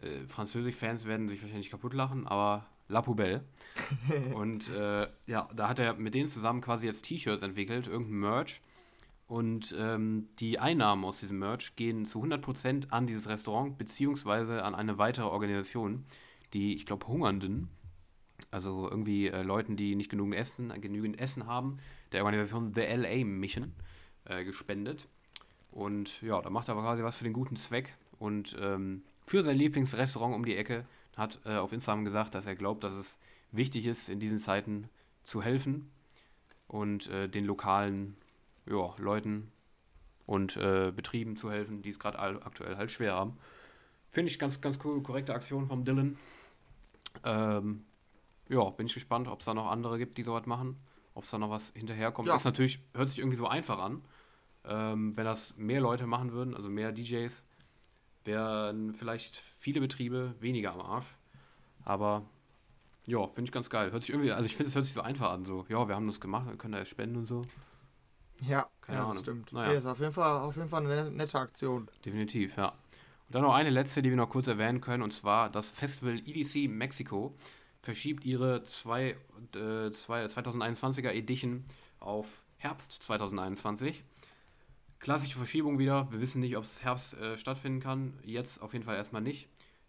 Äh, Französisch-Fans werden sich wahrscheinlich kaputt lachen, aber La Poubelle. Und äh, ja, da hat er mit denen zusammen quasi jetzt T-Shirts entwickelt, irgendein Merch. Und ähm, die Einnahmen aus diesem Merch gehen zu 100% an dieses Restaurant, beziehungsweise an eine weitere Organisation, die, ich glaube, Hungernden, also irgendwie äh, Leuten, die nicht genügend Essen, genügend Essen haben, der Organisation The LA Mission äh, gespendet. Und ja, da macht er aber quasi was für den guten Zweck. Und ähm, für sein Lieblingsrestaurant um die Ecke hat äh, auf Instagram gesagt, dass er glaubt, dass es wichtig ist, in diesen Zeiten zu helfen und äh, den lokalen ja, Leuten und äh, Betrieben zu helfen, die es gerade aktuell halt schwer haben. Finde ich ganz, ganz cool, korrekte Aktion vom Dylan. Ähm, ja, bin ich gespannt, ob es da noch andere gibt, die sowas machen. Ob es da noch was hinterherkommt. Ja. Ist natürlich, hört sich irgendwie so einfach an. Ähm, wenn das mehr Leute machen würden, also mehr DJs, wären vielleicht viele Betriebe weniger am Arsch. Aber ja, finde ich ganz geil. Hört sich irgendwie, also ich finde, es hört sich so einfach an. So, ja, wir haben das gemacht, wir können da jetzt spenden und so. Ja, Keine ja das Ahnung. stimmt. Naja. Nee, ist auf jeden Fall, auf jeden Fall eine nette Aktion. Definitiv, ja. Und dann noch eine letzte, die wir noch kurz erwähnen können, und zwar das Festival EDC Mexiko verschiebt ihre zwei, äh, zwei, 2021er Edition auf Herbst 2021. Klassische Verschiebung wieder. Wir wissen nicht, ob es Herbst äh, stattfinden kann. Jetzt auf jeden Fall erstmal nicht.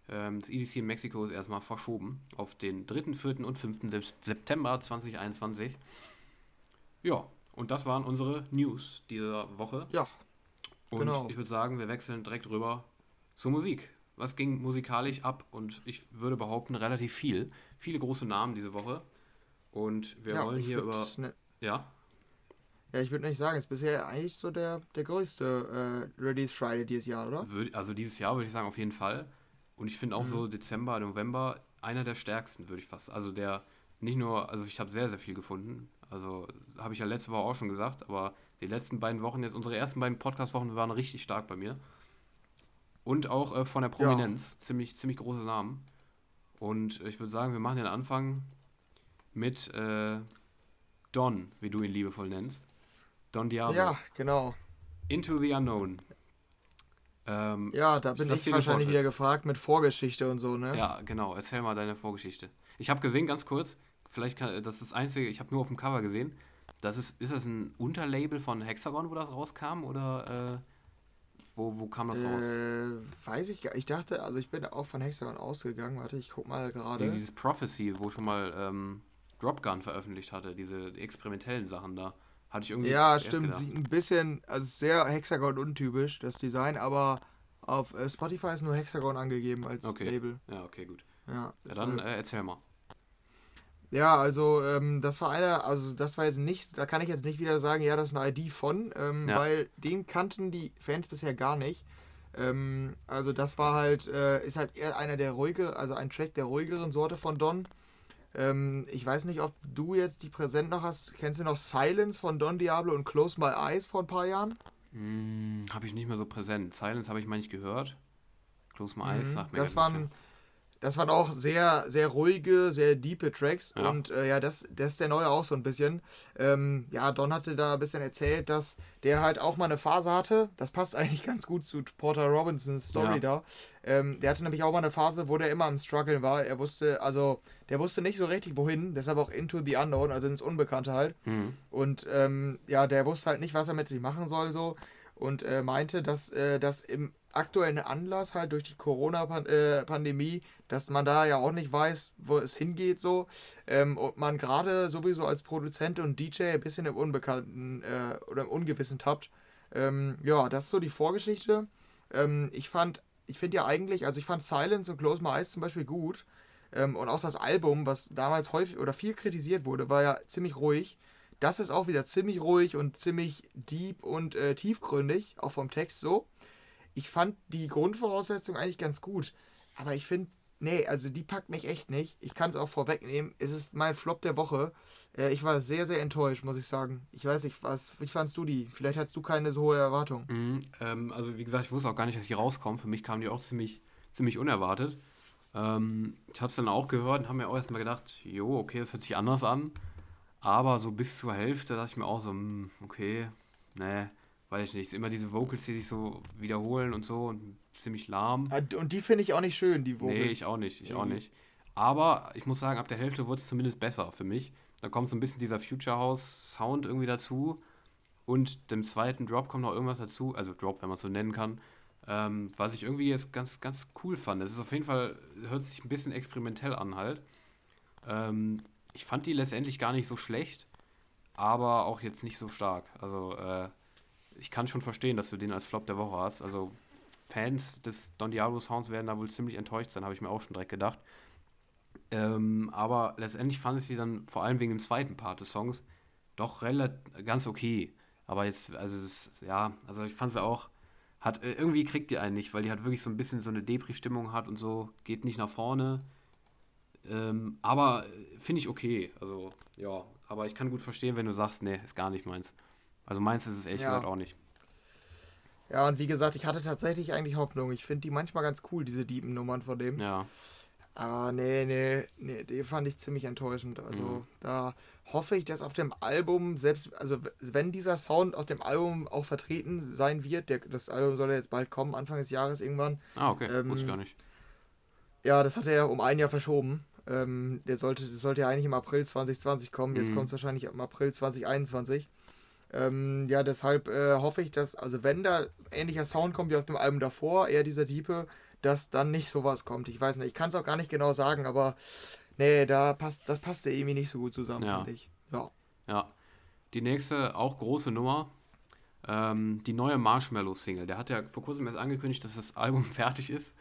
Ähm, das EDC in Mexiko ist erstmal verschoben auf den 3., 4. und 5. Sep- September 2021. Ja, und das waren unsere News dieser Woche. Ja, Und Genau. ich würde sagen, wir wechseln direkt rüber zur Musik. Was ging musikalisch ab? Und ich würde behaupten, relativ viel. Viele große Namen diese Woche. Und wir ja, wollen hier über. Ne, Ja, ja, ich würde nicht sagen, ist bisher eigentlich so der, der größte äh, Release Friday dieses Jahr, oder? würd, also dieses Jahr würde ich sagen, auf jeden Fall. Und ich finde auch Mhm. so Dezember, November einer der stärksten, würde ich fast. Also der nicht nur, also ich habe sehr, sehr viel gefunden. Also habe ich ja letzte Woche auch schon gesagt, aber die letzten beiden Wochen, jetzt unsere ersten beiden Podcast-Wochen waren richtig stark bei mir. Und auch äh, von der Ja. Prominenz, ziemlich, ziemlich große Namen. Und ich würde sagen, wir machen den Anfang mit äh, Don, wie du ihn liebevoll nennst. Don Diablo. Ja, genau. Into the Unknown. Ähm, Ja, da bin ich wahrscheinlich wieder gefragt mit Vorgeschichte und so, ne? Ja, genau. Erzähl mal deine Vorgeschichte. Ich habe gesehen, ganz kurz, vielleicht kann, das ist das Einzige, ich habe nur auf dem Cover gesehen. Das ist, ist das ein Unterlabel von Hexagon, wo das rauskam? Oder äh, wo, wo kam das raus? Äh, weiß ich gar Ich dachte, also ich bin auch von Hexagon ausgegangen. Warte, ich guck mal gerade. dieses Prophecy, wo schon mal ähm, Dropgun veröffentlicht hatte, diese experimentellen Sachen da. Hatte ich irgendwie Ja, stimmt. gedacht. Sieht ein bisschen, also sehr Hexagon untypisch, das Design, aber auf äh, Spotify ist nur Hexagon angegeben als Okay. Label. Ja, okay, gut. Ja, Ja, dann äh, erzähl mal. Ja, also ähm, das war einer, also das war jetzt nicht, da kann ich jetzt nicht wieder sagen, ja, das ist eine ID von, ähm, Ja. weil den kannten die Fans bisher gar nicht. Ähm, also das war halt, äh, ist halt eher einer der ruhige, also ein Track der ruhigeren Sorte von Don. Ähm, ich weiß nicht, ob du jetzt die präsent noch hast. Kennst du noch Silence von Don Diablo und Close My Eyes vor ein paar Jahren? Hm, habe ich nicht mehr so präsent. Silence habe ich mal nicht gehört. Close My Eyes Mhm. sagt mir Das waren, Das waren auch sehr, sehr ruhige, sehr diepe Tracks. Ja. Und äh, ja, das, das ist der neue auch so ein bisschen. Ähm, ja, Don hatte da ein bisschen erzählt, dass der halt auch mal eine Phase hatte. Das passt eigentlich ganz gut zu Porter Robinsons Story Ja. da. Ähm, der hatte nämlich auch mal eine Phase, wo der immer am Struggeln war. Er wusste, also, der wusste nicht so richtig wohin. Deshalb auch Into the Unknown, also ins Unbekannte halt. Mhm. Und ähm, ja, der wusste halt nicht, was er mit sich machen soll so. Und äh, meinte, dass äh, das im aktuellen Anlass halt durch die Corona-Pandemie, dass man da ja auch nicht weiß, wo es hingeht so. Ähm, und man gerade sowieso als Produzent und DJ ein bisschen im Unbekannten äh, oder im Ungewissen tappt. Ähm, ja, das ist so die Vorgeschichte. Ähm, ich fand, ich finde ja eigentlich, also ich fand Silence und Close My Eyes zum Beispiel gut. Ähm, und auch das Album, was damals häufig oder viel kritisiert wurde, war ja ziemlich ruhig. Das ist auch wieder ziemlich ruhig und ziemlich deep und äh, tiefgründig, auch vom Text so. Ich fand die Grundvoraussetzung eigentlich ganz gut. Aber ich finde, nee, also die packt mich echt nicht. Ich kann es auch vorwegnehmen. Es ist mein Flop der Woche. Äh, ich war sehr, sehr enttäuscht, muss ich sagen. Ich weiß nicht, was, wie fandst du die? Vielleicht hattest du keine so hohe Erwartung. Mhm, ähm, also wie gesagt, ich wusste auch gar nicht, dass die rauskommen. Für mich kamen die auch ziemlich, ziemlich unerwartet. Ähm, ich habe es dann auch gehört und habe mir auch erstmal gedacht, jo, okay, das hört sich anders an. Aber so bis zur Hälfte dachte ich mir auch so, hm, okay, ne, weiß ich nicht. Immer diese Vocals, die sich so wiederholen und so und ziemlich lahm. Ah, Und die finde ich auch nicht schön, die Vocals. Nee, ich auch nicht, ich auch Irgendwie. nicht. Aber ich muss sagen, ab der Hälfte wurde es zumindest besser für mich. Da kommt so ein bisschen dieser Future House Sound irgendwie dazu. Und dem zweiten Drop kommt noch irgendwas dazu, also Drop, wenn man es so nennen kann, ähm, was ich irgendwie jetzt ganz, ganz cool fand. Es ist auf jeden Fall, hört sich ein bisschen experimentell an halt. Ähm, ich fand die letztendlich gar nicht so schlecht, aber auch jetzt nicht so stark. Also äh, ich kann schon verstehen, dass du den als Flop der Woche hast. Also Fans des Don Diablo Sounds werden da wohl ziemlich enttäuscht sein, habe ich mir auch schon direkt gedacht. Ähm, aber letztendlich fand ich sie dann vor allem wegen dem zweiten Part des Songs doch relativ ganz okay. Aber jetzt, also das, ja, also ich fand sie auch, hat äh, irgendwie kriegt die einen nicht, weil die hat wirklich so ein bisschen so eine Depri-Stimmung hat und so, geht nicht nach vorne. Ähm, aber äh, finde ich okay. Also, ja, aber ich kann gut verstehen, wenn du sagst, nee, ist gar nicht meins. Also meins ist es ehrlich Ja. gesagt auch nicht. Ja, und wie gesagt, ich hatte tatsächlich eigentlich Hoffnung. Ich finde die manchmal ganz cool, diese Diepen-Nummern von dem. Ja. Aber nee, nee, nee, die fand ich ziemlich enttäuschend. Also Mhm. da hoffe ich, dass auf dem Album, selbst, also wenn dieser Sound auf dem Album auch vertreten sein wird, der, das Album soll ja jetzt bald kommen, Anfang des Jahres irgendwann. Ah, okay, Ähm, wusste ich gar nicht. Ja, das hat er um ein Jahr verschoben. Ähm, der sollte, das sollte ja eigentlich im April 2020 kommen. Jetzt Mhm. kommt es wahrscheinlich im April 2021. Ähm, ja, deshalb äh, hoffe ich, dass, also wenn da ähnlicher Sound kommt wie auf dem Album davor, eher dieser Diepe, dass dann nicht sowas kommt. Ich weiß nicht, ich kann es auch gar nicht genau sagen, aber nee, da passt, das passte irgendwie nicht so gut zusammen, Ja. finde ich. Ja. Ja. Die nächste, auch große Nummer, ähm, die neue Marshmallow-Single. Der hat ja vor kurzem erst angekündigt, dass das Album fertig ist.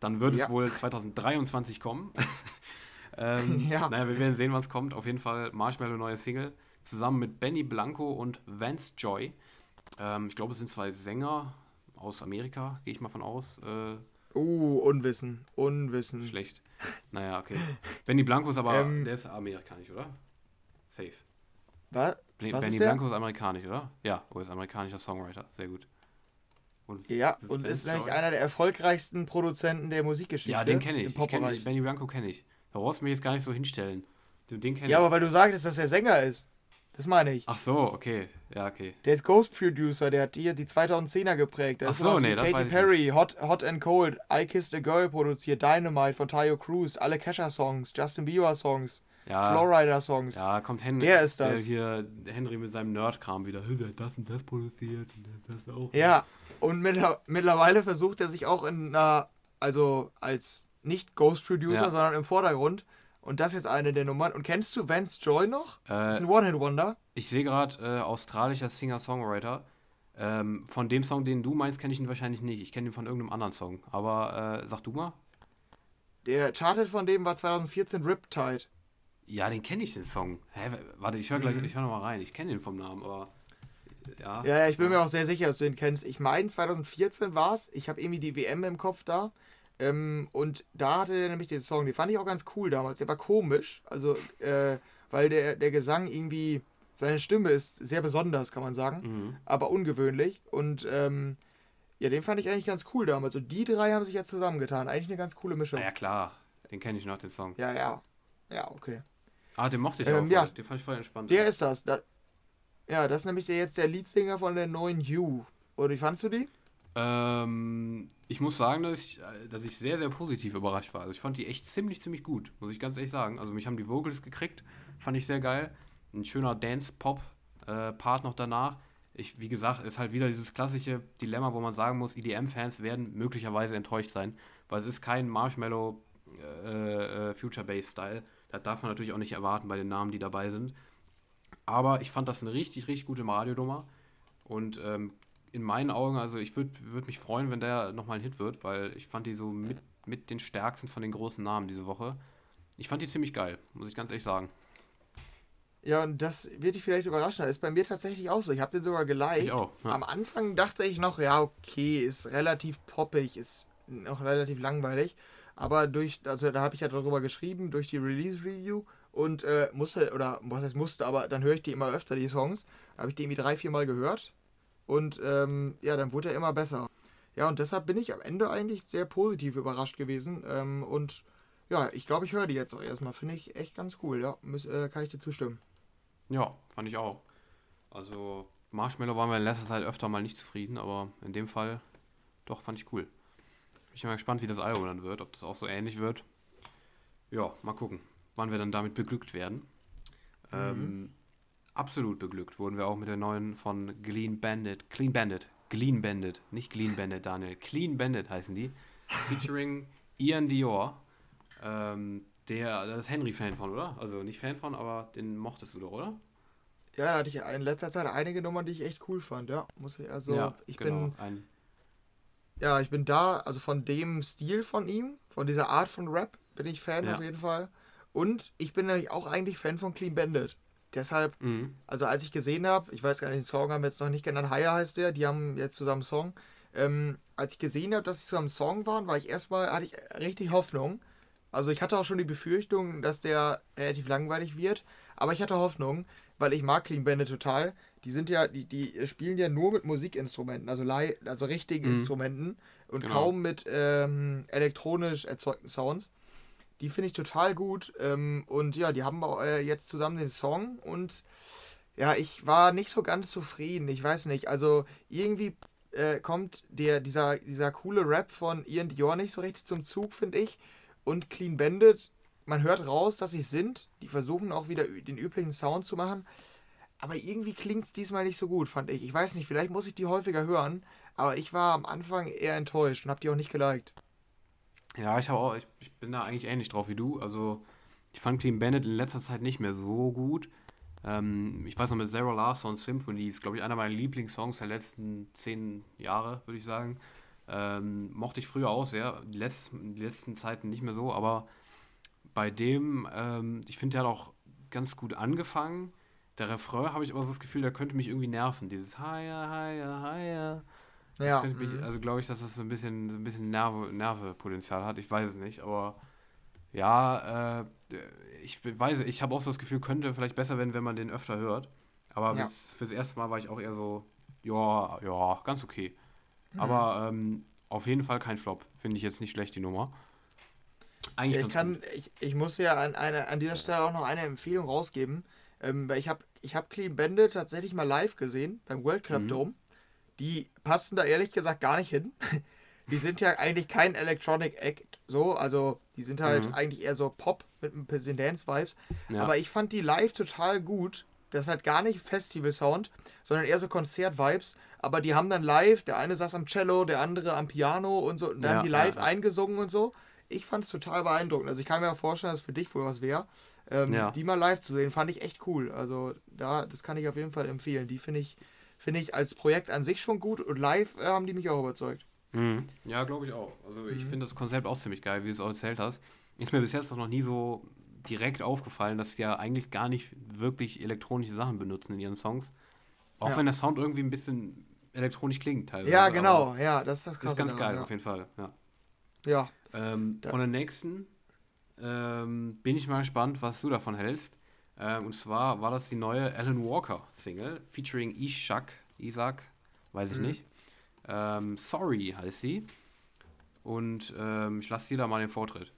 Dann wird Ja. es wohl 2023 kommen. ähm, Ja. Naja, wir werden sehen, was kommt. Auf jeden Fall Marshmallow neue Single. Zusammen mit Benny Blanco und Vance Joy. Ähm, ich glaube, es sind zwei Sänger aus Amerika, gehe ich mal von aus. Äh, Uh, Unwissen, Unwissen. schlecht. Naja, okay. Benny Blanco ist aber, Ähm. der ist amerikanisch, oder? Safe. Was? Ben- Was Benny ist? Blanco ist amerikanisch, oder? Ja, oh, ist amerikanischer Songwriter. Sehr gut. Und Ja, und ist nämlich Joy? einer der erfolgreichsten Produzenten der Musikgeschichte. Ja, den kenne ich. ich kenn. Benny Blanco kenne ich. Da brauchst du mich jetzt gar nicht so hinstellen. Den, den kenne Ja, ich. aber weil du sagtest, dass er Sänger ist. Das meine ich. Ach so, okay. Ja, okay. Der ist Ghost Producer, der hat hier die 2010er geprägt. Der Ach so, nee, das weiß Katy Perry, Hot, Hot and Cold, I Kissed a Girl produziert, Dynamite von Tayo Cruz, alle Kesha-Songs, Justin Bieber-Songs, Ja, Flowrider-Songs. ja kommt Henry. Der ist das. hier Henry mit seinem Nerd-Kram wieder. "Hä, Der hat das und das produziert und das, das auch. Ja, und mittler- mittlerweile versucht er sich auch in einer, also als nicht Ghost Producer, Ja. sondern im Vordergrund. Und das ist eine der Nummern. Und kennst du Vance Joy noch? Das ist Äh, ein One-Hit-Wonder. ich sehe gerade äh, australischer Singer-Songwriter. Ähm, von dem Song, den du meinst, kenne ich ihn wahrscheinlich nicht. Ich kenne ihn von irgendeinem anderen Song. Aber äh, sag du mal. Der Charted von dem war 2014 Riptide. Ja, den kenne ich, den Song. Hä, warte, ich höre gleich, Mhm. ich höre nochmal rein. Ich kenne den vom Namen, aber. Ja. Ja, ja, ich bin mir auch sehr sicher, dass du ihn kennst. Ich meine, 2014 war es. Ich habe irgendwie die WM im Kopf da. Ähm, und da hatte er nämlich den Song. Den fand ich auch ganz cool damals. Der war komisch. Also, äh, weil der, der Gesang irgendwie. Seine Stimme ist sehr besonders, kann man sagen. Mhm. Aber ungewöhnlich. Und ähm, ja, den fand ich eigentlich ganz cool damals. Und die drei haben sich jetzt zusammengetan. Eigentlich eine ganz coole Mischung. Na ja, klar. Den kenne ich noch, den Song. Ja, ja. Ja, okay. Ah, den mochte ich Ähm, auch. ja. Den fand ich voll entspannt. Der ist das. Da, ja, das ist nämlich der, jetzt der Leadsinger von der neuen Hugh. Oder wie fandst du die? Ähm, ich muss sagen, dass ich, äh, dass ich sehr, sehr positiv überrascht war. Also ich fand die echt ziemlich, ziemlich gut, muss ich ganz ehrlich sagen. Also mich haben die Vocals gekriegt, fand ich sehr geil. Ein schöner Dance-Pop-Part noch danach. Ich, wie gesagt, ist halt wieder dieses klassische Dilemma, wo man sagen muss, EDM-Fans werden möglicherweise enttäuscht sein, weil es ist kein Marshmallow äh, äh, Future Bass Style. Das darf man natürlich auch nicht erwarten bei den Namen, die dabei sind. Aber ich fand das eine richtig, richtig gute Radiodummer. Und ähm, in meinen Augen, also ich würde würd mich freuen, wenn der nochmal ein Hit wird, weil ich fand die so mit, mit den stärksten von den großen Namen diese Woche. Ich fand die ziemlich geil, muss ich ganz ehrlich sagen. Ja, und das wird dich vielleicht überraschen. Das ist bei mir tatsächlich auch so. Ich habe den sogar geliked. Ich auch. Ja. Am Anfang dachte ich noch, ja, okay, ist relativ poppig, ist noch relativ langweilig. Aber durch, also da habe ich ja darüber geschrieben, durch die Release-Review und äh, musste, oder was heißt musste, aber dann höre ich die immer öfter, die Songs. Habe ich die irgendwie drei, vier Mal gehört. Und ähm, ja, dann wurde er immer besser. Ja, und deshalb bin ich am Ende eigentlich sehr positiv überrascht gewesen. Ähm, und ja, ich glaube, ich höre die jetzt auch erstmal. Finde ich echt ganz cool, ja. Muss, äh, kann ich dir zustimmen. ja, fand ich auch. Also Marshmallow waren wir in letzter Zeit öfter mal nicht zufrieden, aber in dem Fall doch fand ich cool. Bin ich mal gespannt, wie das Album dann wird, ob das auch so ähnlich wird. Ja, mal gucken, wann wir dann damit beglückt werden. Ähm, absolut beglückt wurden wir auch mit der neuen von Clean Bandit. Clean Bandit. Clean Bandit. Nicht Clean Bandit, Daniel. Clean Bandit heißen die. Featuring Ian Dior. Ähm, der, da ist Henry Fan von, oder? Also nicht Fan von, aber den mochtest du doch, oder? Ja, da hatte ich in letzter Zeit einige Nummern, die ich echt cool fand, ja. Muss ich, also, ja, ich genau. bin, Ein, ja, ich bin da, also von dem Stil von ihm, von dieser Art von Rap, bin ich Fan Ja. auf jeden Fall. Und ich bin nämlich auch eigentlich Fan von Clean Bandit. Deshalb, mhm. also als ich gesehen habe, ich weiß gar nicht, den Song haben wir jetzt noch nicht genannt, Haya heißt der, die haben jetzt zusammen einen Song. Ähm, als ich gesehen habe, dass sie zusammen einen Song waren, war ich erstmal, hatte ich richtig Hoffnung. Also ich hatte auch schon die Befürchtung, dass der relativ langweilig wird, aber ich hatte Hoffnung, weil ich mag Clean Bandit total. Die sind ja, die, die spielen ja nur mit Musikinstrumenten, also, also richtigen Mhm. Instrumenten und Genau. kaum mit ähm, elektronisch erzeugten Sounds. Die finde ich total gut. Ähm, und ja, die haben äh, jetzt zusammen den Song und ja, ich war nicht so ganz zufrieden. Ich weiß nicht. Also irgendwie äh, kommt der, dieser, dieser coole Rap von Ian Dior nicht so richtig zum Zug, finde ich. Und Clean Bandit, man hört raus, dass sie sind. Die versuchen auch wieder den üblichen Sound zu machen. Aber irgendwie klingt es diesmal nicht so gut, fand ich. Ich weiß nicht, vielleicht muss ich die häufiger hören. Aber ich war am Anfang eher enttäuscht und habe die auch nicht geliked. Ja, ich, auch, ich, ich bin da eigentlich ähnlich drauf wie du. Also, ich fand Clean Bandit in letzter Zeit nicht mehr so gut. Ähm, ich weiß noch, mit Sarah Larson Symphony ist, glaube ich, einer meiner Lieblingssongs der letzten zehn Jahre, würde ich sagen. Ähm, mochte ich früher auch sehr. Die letzten, die letzten Zeiten nicht mehr so, aber bei dem, ähm, ich finde, der hat auch ganz gut angefangen. Der Refrain habe ich aber so das Gefühl, der könnte mich irgendwie nerven. Dieses Higher, higher, higher. Ja, mich, mhm. also glaube ich, dass das so ein bisschen, so ein bisschen Nerve, Nervepotenzial hat. Ich weiß es nicht, aber ja, äh, ich weiß, ich habe auch so das Gefühl, könnte vielleicht besser werden, wenn man den öfter hört. Aber Ja. bis, fürs erste Mal war ich auch eher so, ja, ja, ganz okay. Mhm. Aber ähm, auf jeden Fall kein Flop. Finde ich jetzt nicht schlecht, die Nummer. Eigentlich Ja, ich kann, gut. ich, ich muss ja an, eine, an dieser Stelle auch noch eine Empfehlung rausgeben, ähm, weil ich habe ich hab Clean Bandit tatsächlich mal live gesehen beim World Club Mhm. Dome. Die passen da ehrlich gesagt gar nicht hin. Die sind ja eigentlich kein Electronic Act, so, also die sind halt Mhm. eigentlich eher so Pop mit ein bisschen Dance-Vibes. Ja. Aber ich fand die live total gut. Das ist halt gar nicht Festival-Sound, sondern eher so Konzert-Vibes. Aber die haben dann live, der eine saß am Cello, der andere am Piano und so. Und dann Ja, haben die live ja. eingesungen und so. Ich fand es total beeindruckend. Also ich kann mir auch vorstellen, dass es für dich wohl was wäre. Ähm. Die mal live zu sehen, fand ich echt cool. Also da, das kann ich auf jeden Fall empfehlen. Die finde ich, finde ich als Projekt an sich schon gut und live äh, haben die mich auch überzeugt. Mhm. Ja, glaube ich auch. Also ich Mhm. finde das Konzept auch ziemlich geil, wie du es auch erzählt hast. Ist mir bis jetzt auch noch nie so direkt aufgefallen, dass die ja eigentlich gar nicht wirklich elektronische Sachen benutzen in ihren Songs. Auch Ja. wenn der Sound irgendwie ein bisschen elektronisch klingt teilweise. Ja, aber genau. Ja, das ist das krasse ist ganz daran, geil, auf jeden Fall. Ja. Ja. ja. Ähm, von der nächsten ähm, bin ich mal gespannt, was du davon hältst. Ähm, und zwar war das die neue Alan Walker Single featuring Ishak, Isaac, weiß ich Mhm. nicht. Ähm, Sorry heißt sie. Und ähm, ich lasse dir da mal den Vortritt.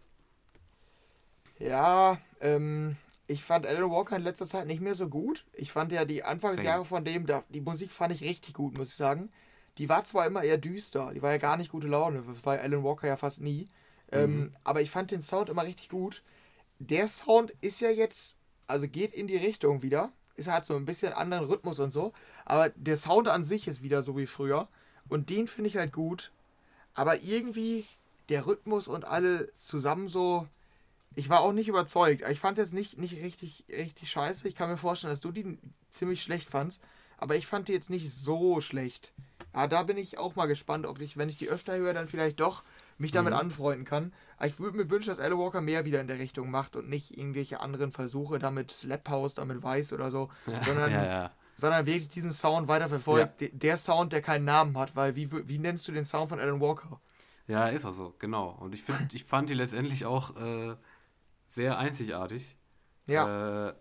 Ja, ähm, ich fand Alan Walker in letzter Zeit nicht mehr so gut. Ich fand ja die Anfangsjahre von dem, da, die Musik fand ich richtig gut, muss ich sagen. Die war zwar immer eher düster, die war ja gar nicht gute Laune, das war Alan Walker ja fast nie. Ähm, mhm. Ähm, aber ich fand den Sound immer richtig gut. Der Sound ist ja jetzt, also geht in die Richtung wieder. Ist halt so ein bisschen anderen Rhythmus und so. Aber der Sound an sich ist wieder so wie früher. Und den finde ich halt gut. Aber irgendwie der Rhythmus und alle zusammen so, ich war auch nicht überzeugt. Ich fand es jetzt nicht, nicht richtig, richtig scheiße. Ich kann mir vorstellen, dass du die ziemlich schlecht fandst. Aber ich fand die jetzt nicht so schlecht. Ja, da bin ich auch mal gespannt, ob ich, wenn ich die öfter höre, dann vielleicht doch mich damit mhm. anfreunden kann. Aber ich würde mir wünschen, dass Alan Walker mehr wieder in der Richtung macht und nicht irgendwelche anderen Versuche damit Slap House, damit Weiß oder so, ja, sondern, ja, ja. sondern wirklich diesen Sound weiter verfolgt. Der Sound, der keinen Namen hat, weil wie, wie nennst du den Sound von Alan Walker? Ja, ist auch so, genau. Und ich, find, ich fand die letztendlich auch äh, sehr einzigartig. Ja. Äh,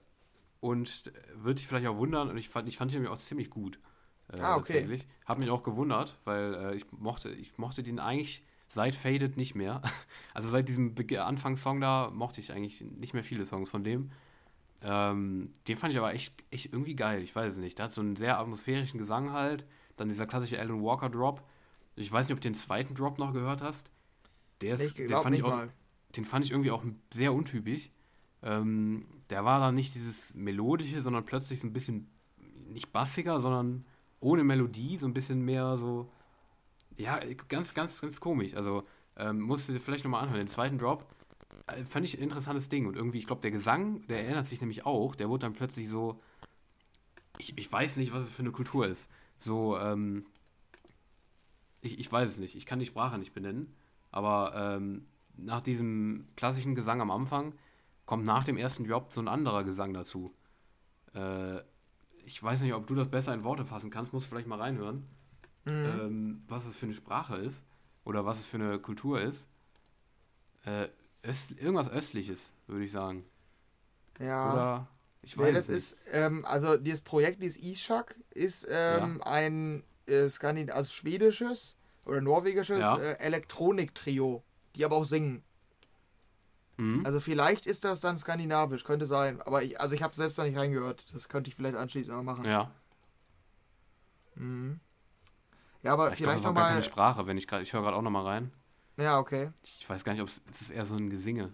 und würde dich vielleicht auch wundern, und ich fand, ich fand die nämlich auch ziemlich gut. Äh, ah, okay. Tatsächlich. Hab mich auch gewundert, weil äh, ich mochte, ich mochte den eigentlich seit Faded nicht mehr. Also seit diesem Anfangssong da mochte ich eigentlich nicht mehr viele Songs von dem. Ähm, den fand ich aber echt, echt irgendwie geil, ich weiß es nicht. Der hat so einen sehr atmosphärischen Gesang halt. Dann dieser klassische Alan Walker Drop. Ich weiß nicht, ob du den zweiten Drop noch gehört hast. Der ist, den fand ich auch, mal. den fand ich irgendwie auch sehr untypisch. Ähm, der war dann nicht dieses melodische, sondern plötzlich so ein bisschen nicht bassiger, sondern ohne Melodie, so ein bisschen mehr so, ja, ganz, ganz, ganz komisch. Also ähm, musste vielleicht nochmal anhören. Den zweiten Drop äh, fand ich ein interessantes Ding und irgendwie, ich glaube, der Gesang, der erinnert sich nämlich auch, der wurde dann plötzlich so, ich, ich weiß nicht, was es für eine Kultur ist. So, ähm, ich, ich weiß es nicht, ich kann die Sprache nicht benennen, aber ähm, nach diesem klassischen Gesang am Anfang kommt nach dem ersten Drop so ein anderer Gesang dazu. Äh, ich weiß nicht, ob du das besser in Worte fassen kannst, musst vielleicht mal reinhören, mhm. ähm, was es für eine Sprache ist oder was es für eine Kultur ist. Äh, Öst, irgendwas Östliches, würde ich sagen. Ja. Oder ich weiß nee, das nicht. ist, ähm, also dieses Projekt, dieses Ishak, ist ähm, ja. ein äh, Skandin also schwedisches oder norwegisches ja. äh, Elektronik-Trio, die aber auch singen. Mhm. Also vielleicht ist das dann skandinavisch, könnte sein. Aber ich, also ich habe selbst noch nicht reingehört. Das könnte ich vielleicht anschließend mal machen. Ja. Mhm. Ja, aber ich vielleicht noch mal. keine Sprache, wenn ich gerade, ich höre gerade auch noch mal rein. Ja, okay. Ich weiß gar nicht, ob es, es ist eher so ein Gesinge.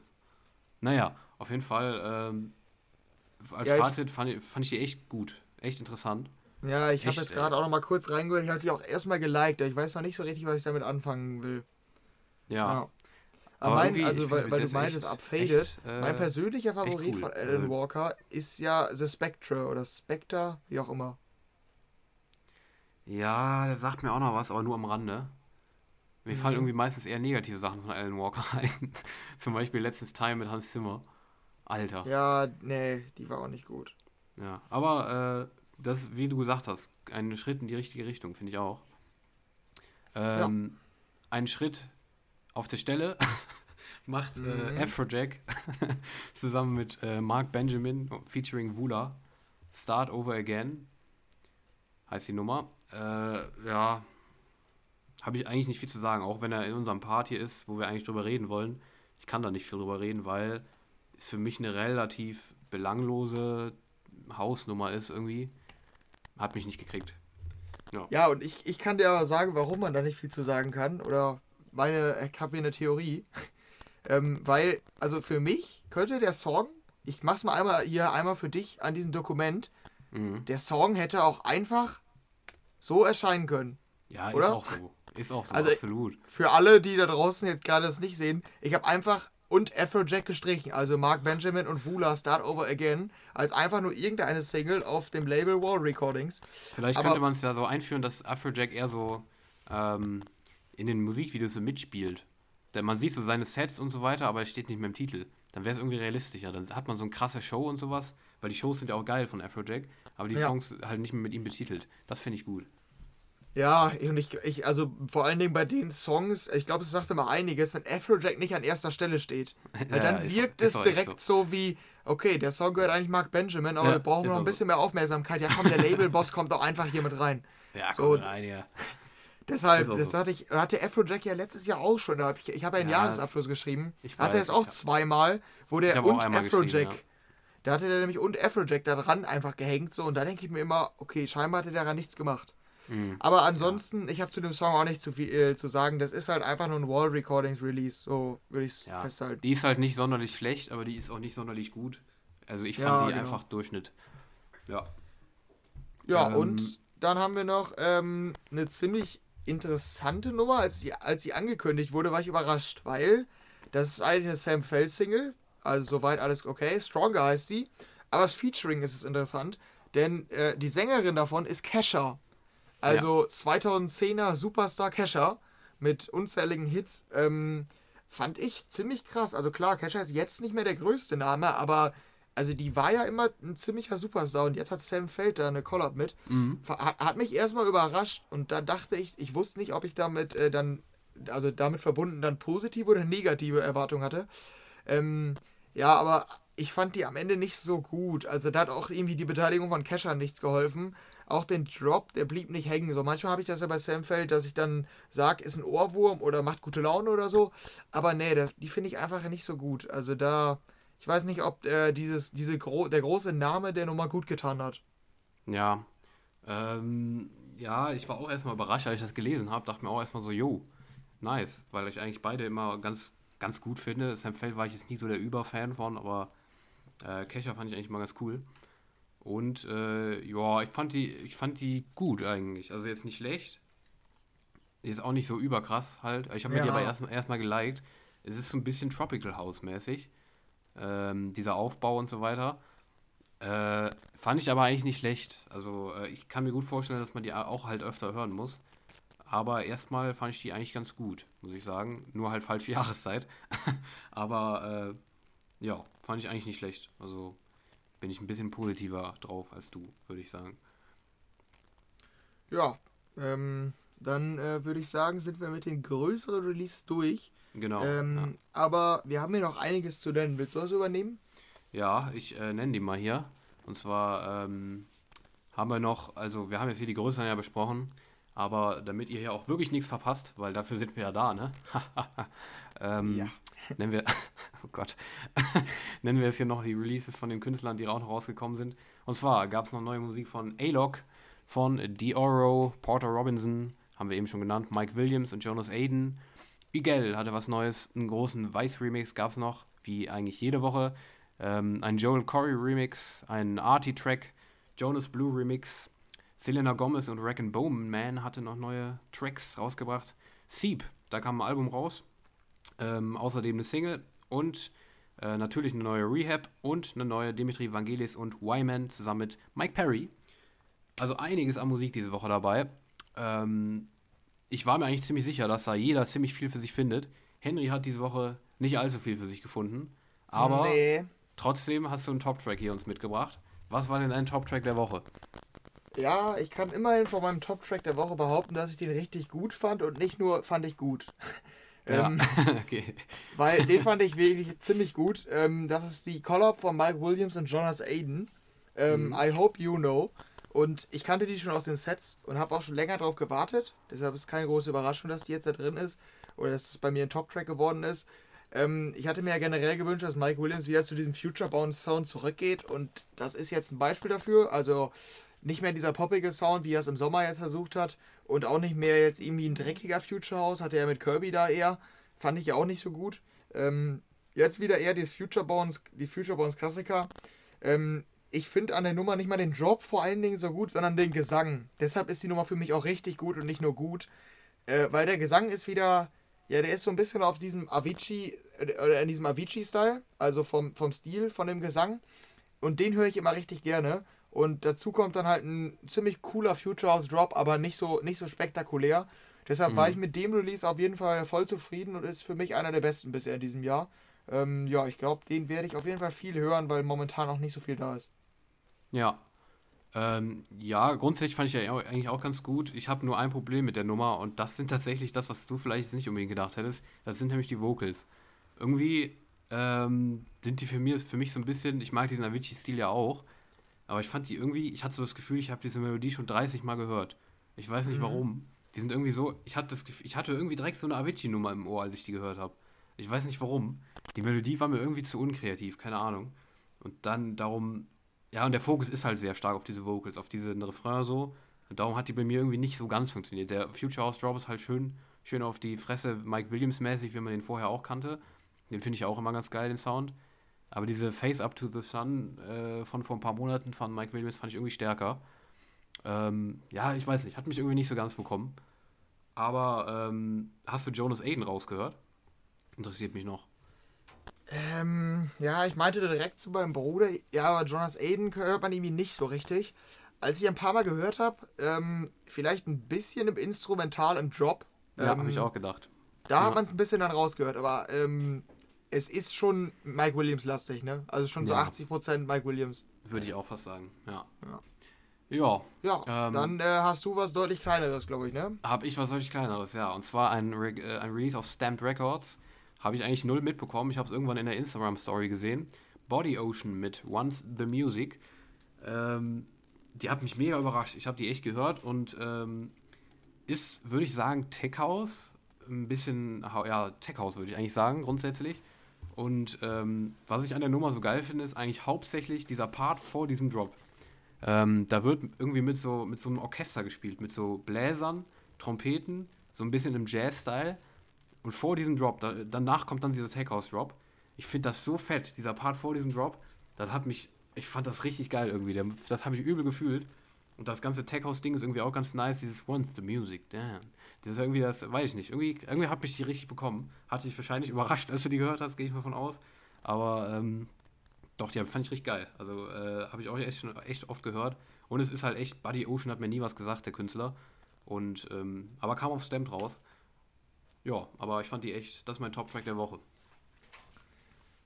Naja, auf jeden Fall. Ähm, als ja, Fazit fand ich, fand ich die echt gut, echt interessant. Ja, ich habe jetzt gerade äh, auch noch mal kurz reingehört. Ich habe die auch erstmal geliked. Ich weiß noch nicht so richtig, was ich damit anfangen will. Ja. ja. Aber mein, also, weil, weil du meintest, Upfaded, echt, äh, mein persönlicher Favorit cool. von Alan äh, Walker ist ja The Spectre oder Spectre, wie auch immer. Ja, der sagt mir auch noch was, aber nur am Rande. Mir mhm. fallen irgendwie meistens eher negative Sachen von Alan Walker ein. Zum Beispiel letztens Time mit Hans Zimmer. Alter. Ja, nee, die war auch nicht gut. Ja, aber äh, das, wie du gesagt hast, ein Schritt in die richtige Richtung, finde ich auch. Ähm, ja. Ein Schritt auf der Stelle macht äh, mhm. äh, Afrojack zusammen mit äh, Mark Benjamin featuring Vula. Start Over Again heißt die Nummer. Äh, ja, habe ich eigentlich nicht viel zu sagen, auch wenn er in unserem Part hier ist, wo wir eigentlich drüber reden wollen. Ich kann da nicht viel drüber reden, weil es für mich eine relativ belanglose Hausnummer ist irgendwie. Hat mich nicht gekriegt. Ja, ja und ich, ich kann dir aber sagen, warum man da nicht viel zu sagen kann. Oder meine, ich habe hier eine Theorie. ähm, weil, also für mich könnte der Song, ich mach's mal einmal hier einmal für dich an diesem Dokument, mhm. der Song hätte auch einfach so erscheinen können. Ja, oder? ist auch so. Ist auch so, also absolut. Für alle, die da draußen jetzt gerade das nicht sehen, ich habe einfach und Afrojack gestrichen, also Mark Benjamin und Vula Start Over Again, als einfach nur irgendeine Single auf dem Label Wall Recordings. Vielleicht Aber könnte man es ja so einführen, dass Afrojack eher so ähm, in den Musikvideos so mitspielt. Denn man sieht so seine Sets und so weiter, aber es steht nicht mehr im Titel. Dann wäre es irgendwie realistischer. Dann hat man so eine krasse Show und sowas, weil die Shows sind ja auch geil von Afrojack, aber die ja. Songs halt nicht mehr mit ihm betitelt. Das finde ich gut. Ja, und ich, ich, also vor allen Dingen bei den Songs, ich glaube, es sagt immer einiges, wenn Afrojack nicht an erster Stelle steht. Weil ja, dann wirkt es direkt so. so. wie, okay, der Song gehört eigentlich Mark Benjamin, aber ja, wir brauchen noch ein bisschen so. mehr Aufmerksamkeit. Ja, komm, der Labelboss kommt doch einfach hier mit rein. Ja, so, rein, ja. Deshalb, das hatte ich, hatte Afrojack ja letztes Jahr auch schon. Da hab ich ich habe ja einen ja, Jahresabschluss geschrieben. Ich weiß, hatte er es auch zweimal, wo der und Afrojack. Ja. Da hatte der nämlich und Afrojack da dran einfach gehängt so und da denke ich mir immer, okay, scheinbar hatte der daran nichts gemacht. Mhm. Aber ansonsten, ja. ich habe zu dem Song auch nicht zu viel äh, zu sagen. Das ist halt einfach nur ein Wall Recordings Release, so würde ich es ja. festhalten. Die ist halt nicht sonderlich schlecht, aber die ist auch nicht sonderlich gut. Also ich fand die genau. einfach Durchschnitt. Ja. Ja, ähm, und dann haben wir noch ähm, eine ziemlich interessante Nummer. Als sie, als angekündigt wurde, war ich überrascht, weil das ist eigentlich eine Sam Feld Single. Also soweit alles okay. Stronger heißt sie. Aber das Featuring ist es interessant, denn äh, die Sängerin davon ist Kesha. Also ja. 2010er Superstar Kesha mit unzähligen Hits. Ähm, fand ich ziemlich krass. Also klar, Kesha ist jetzt nicht mehr der größte Name, aber also die war ja immer ein ziemlicher Superstar und jetzt hat Sam Feld da eine Collab mit. Mhm. Hat, hat, mich erstmal überrascht und da dachte ich, ich wusste nicht, ob ich damit äh, dann, also damit verbunden dann positive oder negative Erwartungen hatte. Ähm, ja, aber ich fand die am Ende nicht so gut. Also da hat auch irgendwie die Beteiligung von Kesha nichts geholfen. Auch den Drop, der blieb nicht hängen. So manchmal habe ich das ja bei Sam Feld, dass ich dann sage, ist ein Ohrwurm oder macht gute Laune oder so. Aber nee, die finde ich einfach nicht so gut. Also da ich weiß nicht, ob äh, dieses, diese gro der große Name der Nummer gut getan hat. Ja. Ähm, ja, ich war auch erstmal überrascht, als ich das gelesen habe. Dachte mir auch erstmal so, yo, nice. Weil ich eigentlich beide immer ganz, ganz gut finde. Sam Feld war ich jetzt nie so der Überfan von, aber äh, Kesha fand ich eigentlich mal ganz cool. Und äh, ja, ich fand die, ich fand die gut eigentlich. Also jetzt nicht schlecht. Ist auch nicht so überkrass halt. Ich habe mir ja. die aber erstmal erst geliked. Es ist so ein bisschen Tropical House mäßig ähm, dieser Aufbau und so weiter. Äh, fand ich aber eigentlich nicht schlecht. Also äh, ich kann mir gut vorstellen, dass man die auch halt öfter hören muss. Aber erstmal fand ich die eigentlich ganz gut, muss ich sagen. Nur halt falsche Jahreszeit. aber äh, ja, fand ich eigentlich nicht schlecht. Also bin ich ein bisschen positiver drauf als du, würde ich sagen. Ja, ähm, dann äh, würde ich sagen, sind wir mit den größeren Releases durch. Genau. Ähm, ja. Aber wir haben hier noch einiges zu nennen. Willst du was übernehmen? Ja, ich äh, nenne die mal hier. Und zwar ähm, haben wir noch, also wir haben jetzt hier die größeren ja besprochen, aber damit ihr hier auch wirklich nichts verpasst, weil dafür sind wir ja da, ne? ähm, ja. Nennen wir, oh Gott, nennen wir es hier noch die Releases von den Künstlern, die auch noch rausgekommen sind. Und zwar gab es noch neue Musik von A-Lock, von Dioro, Porter Robinson, haben wir eben schon genannt, Mike Williams und Jonas Aiden. Igel hatte was Neues, einen großen Weiß-Remix gab es noch, wie eigentlich jede Woche. Ähm, ein Joel Corey Remix, ein Artie-Track, Jonas Blue Remix, Selena Gomez und Rack Bowman Man hatte noch neue Tracks rausgebracht. Seep, da kam ein Album raus. Ähm, außerdem eine Single und äh, natürlich eine neue Rehab und eine neue Dimitri Vangelis und Wyman zusammen mit Mike Perry. Also einiges an Musik diese Woche dabei. Ähm, ich war mir eigentlich ziemlich sicher, dass da jeder ziemlich viel für sich findet. Henry hat diese Woche nicht allzu viel für sich gefunden. Aber nee. trotzdem hast du einen Top-Track hier uns mitgebracht. Was war denn dein Top-Track der Woche? Ja, ich kann immerhin von meinem Top-Track der Woche behaupten, dass ich den richtig gut fand und nicht nur fand ich gut. Ja. ähm, okay. Weil den fand ich wirklich ziemlich gut. Ähm, das ist die Collab von Mike Williams und Jonas Aiden. Ähm, mhm. I Hope You Know. Und ich kannte die schon aus den Sets und habe auch schon länger darauf gewartet. Deshalb ist es keine große Überraschung, dass die jetzt da drin ist oder dass es bei mir ein Top-Track geworden ist. Ähm, ich hatte mir ja generell gewünscht, dass Mike Williams wieder zu diesem Future-Bound-Sound zurückgeht und das ist jetzt ein Beispiel dafür. Also nicht mehr dieser poppige Sound, wie er es im Sommer jetzt versucht hat und auch nicht mehr jetzt irgendwie ein dreckiger Future House, hatte er mit Kirby da eher. Fand ich ja auch nicht so gut. Ähm, jetzt wieder eher dieses Future Bones, die Future Bones Klassiker. Ähm, ich finde an der Nummer nicht mal den Drop vor allen Dingen so gut, sondern den Gesang. Deshalb ist die Nummer für mich auch richtig gut und nicht nur gut. Äh, weil der Gesang ist wieder, ja, der ist so ein bisschen auf diesem Avicii, äh, oder in diesem Avicii-Style, also vom, vom Stil von dem Gesang. Und den höre ich immer richtig gerne. Und dazu kommt dann halt ein ziemlich cooler Future House Drop, aber nicht so, nicht so spektakulär. Deshalb mhm. war ich mit dem Release auf jeden Fall voll zufrieden und ist für mich einer der besten bisher in diesem Jahr. Ähm, ja, ich glaube, den werde ich auf jeden Fall viel hören, weil momentan noch nicht so viel da ist. Ja. Ähm, ja, grundsätzlich fand ich ja eigentlich auch ganz gut. Ich habe nur ein Problem mit der Nummer und das sind tatsächlich das, was du vielleicht nicht unbedingt gedacht hättest. Das sind nämlich die Vocals. Irgendwie ähm, sind die für mich, für mich so ein bisschen, ich mag diesen Avicii-Stil ja auch, aber ich fand die irgendwie, ich hatte so das Gefühl, ich habe diese Melodie schon 30 Mal gehört. Ich weiß nicht mhm. warum. Die sind irgendwie so, ich hatte, das, Gefühl- ich hatte irgendwie direkt so eine Avicii-Nummer im Ohr, als ich die gehört habe. Ich weiß nicht warum. Die Melodie war mir irgendwie zu unkreativ, keine Ahnung. Und dann darum, ja, und der Fokus ist halt sehr stark auf diese Vocals, auf diesen Refrain so. Und darum hat die bei mir irgendwie nicht so ganz funktioniert. Der Future House Drop ist halt schön, schön auf die Fresse Mike Williams mäßig, wie man den vorher auch kannte. Den finde ich auch immer ganz geil, den Sound. Aber diese Face Up to the Sun äh, von vor ein paar Monaten von Mike Williams fand ich irgendwie stärker. Ähm, ja, ich weiß nicht, hat mich irgendwie nicht so ganz bekommen. Aber ähm, hast du Jonas Aiden rausgehört? Interessiert mich noch. Ähm, ja, ich meinte direkt zu meinem Bruder, ja, aber Jonas Aiden hört man irgendwie nicht so richtig. Als ich ein paar Mal gehört habe, ähm, vielleicht ein bisschen im Instrumental im Drop. Ja, ähm, habe ich auch gedacht. Da Ja. hat man es ein bisschen dann rausgehört, aber ähm, es ist schon Mike Williams lastig, ne? Also schon so Ja. 80% Mike Williams. Würde ich auch fast sagen, ja. Ja. Ja, Ja, Ähm, dann äh, hast du was deutlich kleineres, glaube ich, ne? habe ich was solch kleineres, ja. Und zwar ein, Re äh, ein Release auf Stamped Records. Habe ich eigentlich null mitbekommen. Ich habe es irgendwann in der Instagram-Story gesehen. Body Ocean mit Once the Music. Ähm, die hat mich mega überrascht. Ich habe die echt gehört und ähm, ist, würde ich sagen, Tech House. Ein bisschen, ja, Tech House würde ich eigentlich sagen, grundsätzlich. Und ähm, was ich an der Nummer so geil finde, ist eigentlich hauptsächlich dieser Part vor diesem Drop. Ähm, da wird irgendwie mit so, mit so einem Orchester gespielt, mit so Bläsern, Trompeten, so ein bisschen im Jazz-Style. Und vor diesem Drop, da, danach kommt dann dieser Tech House Drop. Ich finde das so fett, dieser Part vor diesem Drop. Das hat mich, ich fand das richtig geil irgendwie. Das habe ich übel gefühlt. Und das ganze Tech House Ding ist irgendwie auch ganz nice. Dieses Once the Music, damn. Das ist irgendwie das, weiß ich nicht. Irgendwie, irgendwie hat mich die richtig bekommen. Hat dich wahrscheinlich überrascht, als du die gehört hast, gehe ich mal von aus. Aber ähm, doch, die fand ich richtig geil. Also äh, habe ich auch echt, schon, echt oft gehört. Und es ist halt echt, Buddy Ocean hat mir nie was gesagt, der Künstler. Und, ähm, aber kam auf Stamped raus. Ja, aber ich fand die echt, das ist mein Top-Track der Woche.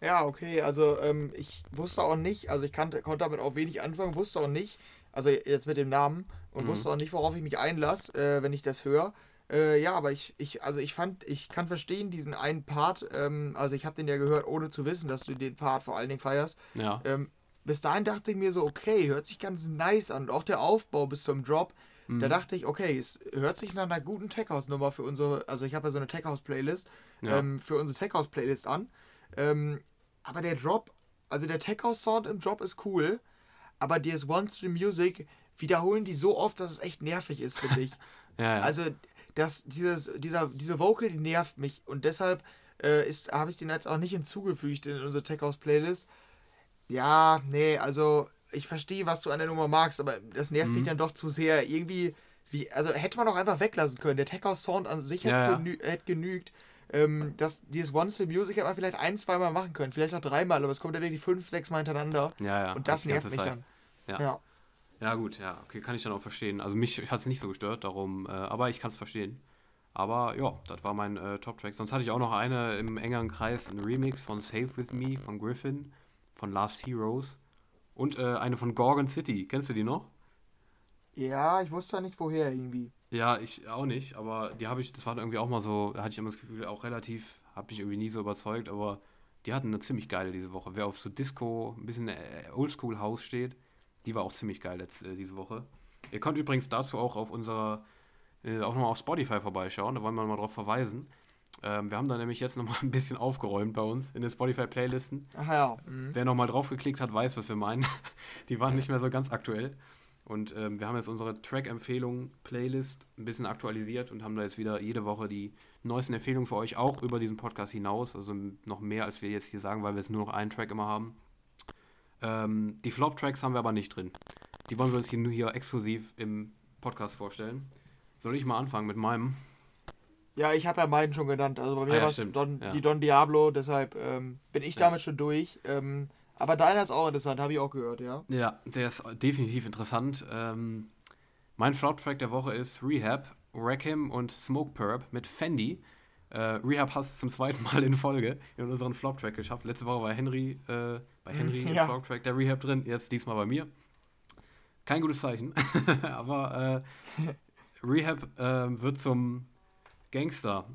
Ja, okay, also ähm, ich wusste auch nicht, also ich kannte, konnte damit auch wenig anfangen, wusste auch nicht, also jetzt mit dem Namen und Mhm. wusste auch nicht, worauf ich mich einlasse, äh, wenn ich das höre. Äh, ja, aber ich, ich, also ich fand, ich kann verstehen diesen einen Part, ähm, also ich habe den ja gehört, ohne zu wissen, dass du den Part vor allen Dingen feierst. Ja, Ähm, bis dahin dachte ich mir so, okay, hört sich ganz nice an. Und auch der Aufbau bis zum Drop, Mhm. da dachte ich, okay, es hört sich nach einer guten Tech House Nummer für unsere, also ich habe ja so eine Tech House Playlist, Ja. ähm, für unsere Tech House Playlist an. Ähm, aber der Drop, also der Tech House Sound im Drop ist cool, aber DS One Stream Music wiederholen die so oft, dass es echt nervig ist, finde ich. ja, ja. Also, das, dieses, dieser, diese Vocal, die nervt mich und deshalb äh, habe ich den jetzt auch nicht hinzugefügt in unsere Tech House Playlist. Ja, nee, also ich verstehe, was du an der Nummer magst, aber das nervt Mhm. mich dann doch zu sehr. Irgendwie, wie, also hätte man auch einfach weglassen können. Der Tech House Sound an sich hätte Ja, ja. genü hätte genügt. Ähm, das, dieses One Still Music hätte man vielleicht ein, zweimal machen können, vielleicht auch dreimal, aber es kommt ja wirklich fünf, sechs Mal hintereinander. ja, ja. und das nervt mich Zeit. dann. Ja. ja. Ja, gut, ja, okay, kann ich dann auch verstehen. Also mich hat es nicht so gestört, darum, äh, aber ich kann es verstehen. Aber ja, das war mein äh, Top-Track. Sonst hatte ich auch noch eine im engeren Kreis, ein Remix von Save With Me von Griffin, von Last Heroes. Und äh, eine von Gorgon City. Kennst du die noch? Ja, ich wusste ja nicht woher irgendwie. Ja, ich auch nicht, aber die habe ich, das war irgendwie auch mal so, da hatte ich immer das Gefühl, auch relativ, habe mich irgendwie nie so überzeugt, aber die hatten eine ziemlich geile diese Woche. Wer auf so Disco, ein bisschen äh, Oldschool House steht, die war auch ziemlich geil jetzt, äh, diese Woche. Ihr könnt übrigens dazu auch auf unserer, äh, auch nochmal auf Spotify vorbeischauen, da wollen wir mal drauf verweisen. Ähm, wir haben da nämlich jetzt nochmal ein bisschen aufgeräumt bei uns in den Spotify-Playlisten. Ach ja. Mhm. Wer nochmal draufgeklickt hat, weiß, was wir meinen. Die waren nicht mehr so ganz aktuell. Und ähm, wir haben jetzt unsere Track-Empfehlung-Playlist ein bisschen aktualisiert und haben da jetzt wieder jede Woche die neuesten Empfehlungen für euch, auch über diesen Podcast hinaus. Also noch mehr, als wir jetzt hier sagen, weil wir jetzt nur noch einen Track immer haben. Ähm, die Flop-Tracks haben wir aber nicht drin. Die wollen wir uns hier nur hier exklusiv im Podcast vorstellen. Soll ich mal anfangen mit meinem? Ja, ich habe ja meinen schon genannt. Also bei mir Ah ja, war es Ja. die Don Diablo, deshalb ähm, bin ich Ja. damit schon durch. Ähm, aber deiner ist auch interessant, habe ich auch gehört, ja. Ja, der ist definitiv interessant. Ähm, mein Flop-Track der Woche ist Rehab, Rakim und Smoke Perp mit Fendi. Äh, Rehab hat es zum zweiten Mal in Folge in unseren Flop-Track geschafft. Letzte Woche war Henry äh, bei Henry im ja. Flop-Track der Rehab drin, jetzt diesmal bei mir. Kein gutes Zeichen, aber äh, Rehab äh, wird zum Gangster.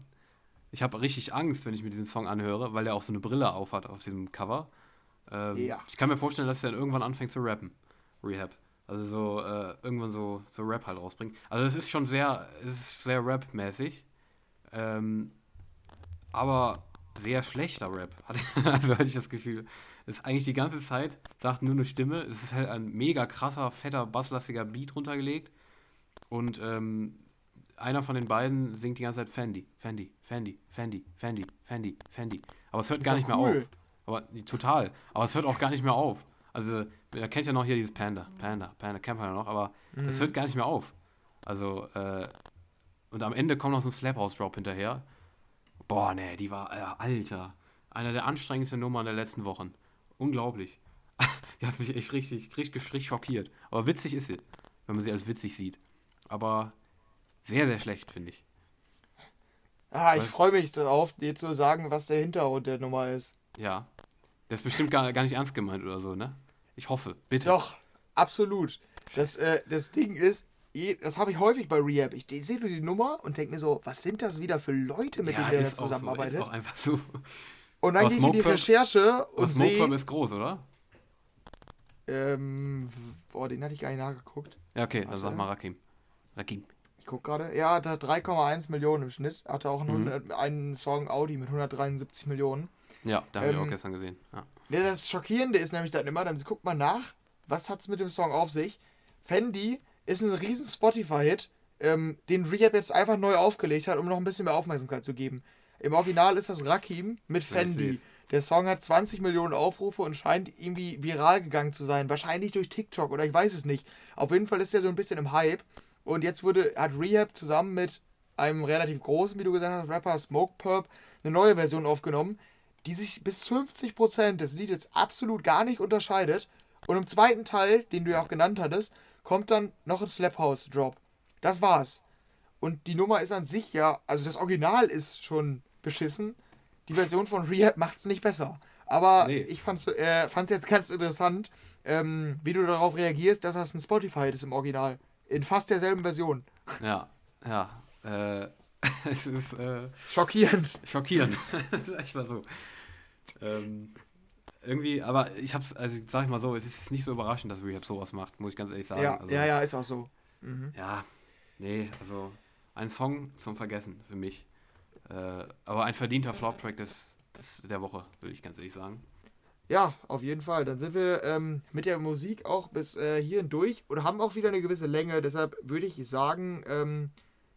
Ich habe richtig Angst, wenn ich mir diesen Song anhöre, weil er auch so eine Brille aufhat auf diesem Cover. Ähm, Ja. Ich kann mir vorstellen, dass er dann irgendwann anfängt zu rappen. Rehab. Also so äh, irgendwann so, so Rap halt rausbringen. Also es ist schon sehr, es ist sehr Rap-mäßig. Ähm, aber sehr schlechter Rap. also hatte ich das Gefühl. Ist eigentlich die ganze Zeit, sagt nur eine Stimme. Es ist halt ein mega krasser, fetter, basslastiger Beat runtergelegt. Und ähm, einer von den beiden singt die ganze Zeit Fendi, Fendi, Fendi, Fendi, Fendi, Fendi, Fendi. Aber es hört Ist gar nicht mehr cool. auf. Aber total. Aber es hört auch gar nicht mehr auf. Also, ihr kennt ja noch hier dieses Panda, Panda, Panda, kennt man ja noch, aber Mhm. es hört gar nicht mehr auf. Also, äh, und am Ende kommt noch so ein Slap House Drop hinterher. Boah, nee, die war, äh, Alter, einer der anstrengendsten Nummern der letzten Wochen. Unglaublich. die hat mich echt richtig, richtig, richtig schockiert. Aber witzig ist sie, wenn man sie als witzig sieht. Aber sehr, sehr schlecht, finde ich. Ah, ich freue mich darauf, dir zu sagen, was der Hintergrund der Nummer ist. Ja. Der ist bestimmt gar, gar nicht ernst gemeint oder so, ne? Ich hoffe, bitte. Doch, absolut. Das, äh, das Ding ist, eh- das habe ich häufig bei Rehab. Ich sehe nur die Nummer und denke mir so, was sind das wieder für Leute, mit ja, denen der auch so, zusammenarbeitet? ist auch einfach so. Und dann gehe ich in die Recherche und sehe, ist groß, oder? ähm, boah, den hatte ich gar nicht nachgeguckt. Ja, okay, dann Warte. sag mal Rakim. Rakim. Ich guck gerade. Ja, hat 3,1 Millionen im Schnitt. Hatte auch einen, Mhm. 100 einen Song Audi mit 173 Millionen. Ja, da haben wir Ähm, auch gestern gesehen. Ja. Ja, das Schockierende ist nämlich dann immer, dann guckt man nach, was hat's mit dem Song auf sich. Fendi ist ein riesen Spotify-Hit, ähm, den Rehab jetzt einfach neu aufgelegt hat, um noch ein bisschen mehr Aufmerksamkeit zu geben. Im Original ist das Rakim mit Fendi. Der Song hat 20 Millionen Aufrufe und scheint irgendwie viral gegangen zu sein. Wahrscheinlich durch TikTok oder ich weiß es nicht. Auf jeden Fall ist er so ein bisschen im Hype. Und jetzt wurde, hat Rehab zusammen mit einem relativ großen, wie du gesagt hast, Rapper Smoke Purp eine neue Version aufgenommen, die sich bis zu 50% des Liedes absolut gar nicht unterscheidet. Und im zweiten Teil, den du ja auch genannt hattest, kommt dann noch ein Slap House Drop. Das war's. Und die Nummer ist an sich ja, also das Original ist schon beschissen. Die Version von Rehab macht's nicht besser. Aber Nee. ich fand's, äh, fand's jetzt ganz interessant, ähm, wie du darauf reagierst, dass das ein Spotify ist im Original. In fast derselben Version. Ja, ja. Äh, es ist äh, Schockierend. schockierend. sag ich mal so. Ähm, irgendwie, aber ich hab's, also sag ich mal so, es ist nicht so überraschend, dass Rehab sowas macht, muss ich ganz ehrlich sagen. Ja, also, ja, ja, ist auch so. Mhm. Ja, nee, also ein Song zum Vergessen für mich. Äh, aber ein verdienter Flop-Track des, des, der Woche, würde ich ganz ehrlich sagen. Ja, auf jeden Fall. Dann sind wir ähm, mit der Musik auch bis äh, hierhin durch und haben auch wieder eine gewisse Länge. Deshalb würde ich sagen, ähm,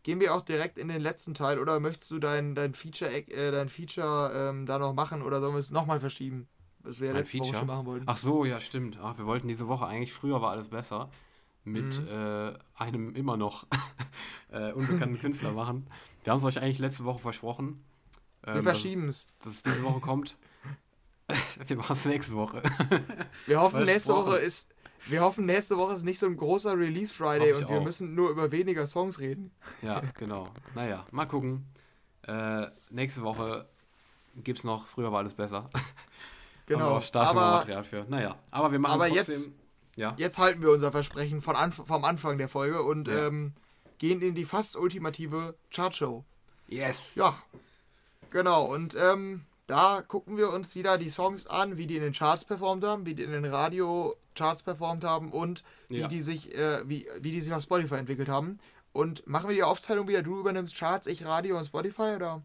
gehen wir auch direkt in den letzten Teil. Oder möchtest du dein, dein Feature, äh, dein Feature ähm, da noch machen oder sollen wir es nochmal verschieben? Was wir ja letzte Woche Feature? schon machen wollten. Ach so, ja, stimmt. Ach, wir wollten diese Woche eigentlich, früher war alles besser, mit Mhm. äh, einem immer noch äh, unbekannten Künstler machen. Wir haben es euch eigentlich letzte Woche versprochen. wir ähm, verschieben es. Dass, es- diese Woche kommt. wir machen es nächste Woche. Wir hoffen, nächste. Woche ist. Wir hoffen, nächste Woche ist nicht so ein großer Release Friday und wir auch. müssen nur über weniger Songs reden. ja, genau. Naja, mal gucken. Äh, nächste Woche gibt es noch, früher war alles besser. Haben wir Genau. stark Aber Material für. Naja, aber wir machen aber trotzdem. jetzt- ja, jetzt halten wir unser Versprechen von Anf vom Anfang der Folge und Ja. ähm, gehen in die fast ultimative Chartshow. yes. Ja, genau. Und ähm, da gucken wir uns wieder die Songs an, wie die in den Charts performt haben, wie die in den Radio-Charts performt haben und wie Ja. die sich, äh, wie, wie die sich auf Spotify entwickelt haben. Und machen wir die Aufteilung wieder, du übernimmst Charts, ich Radio und Spotify, oder?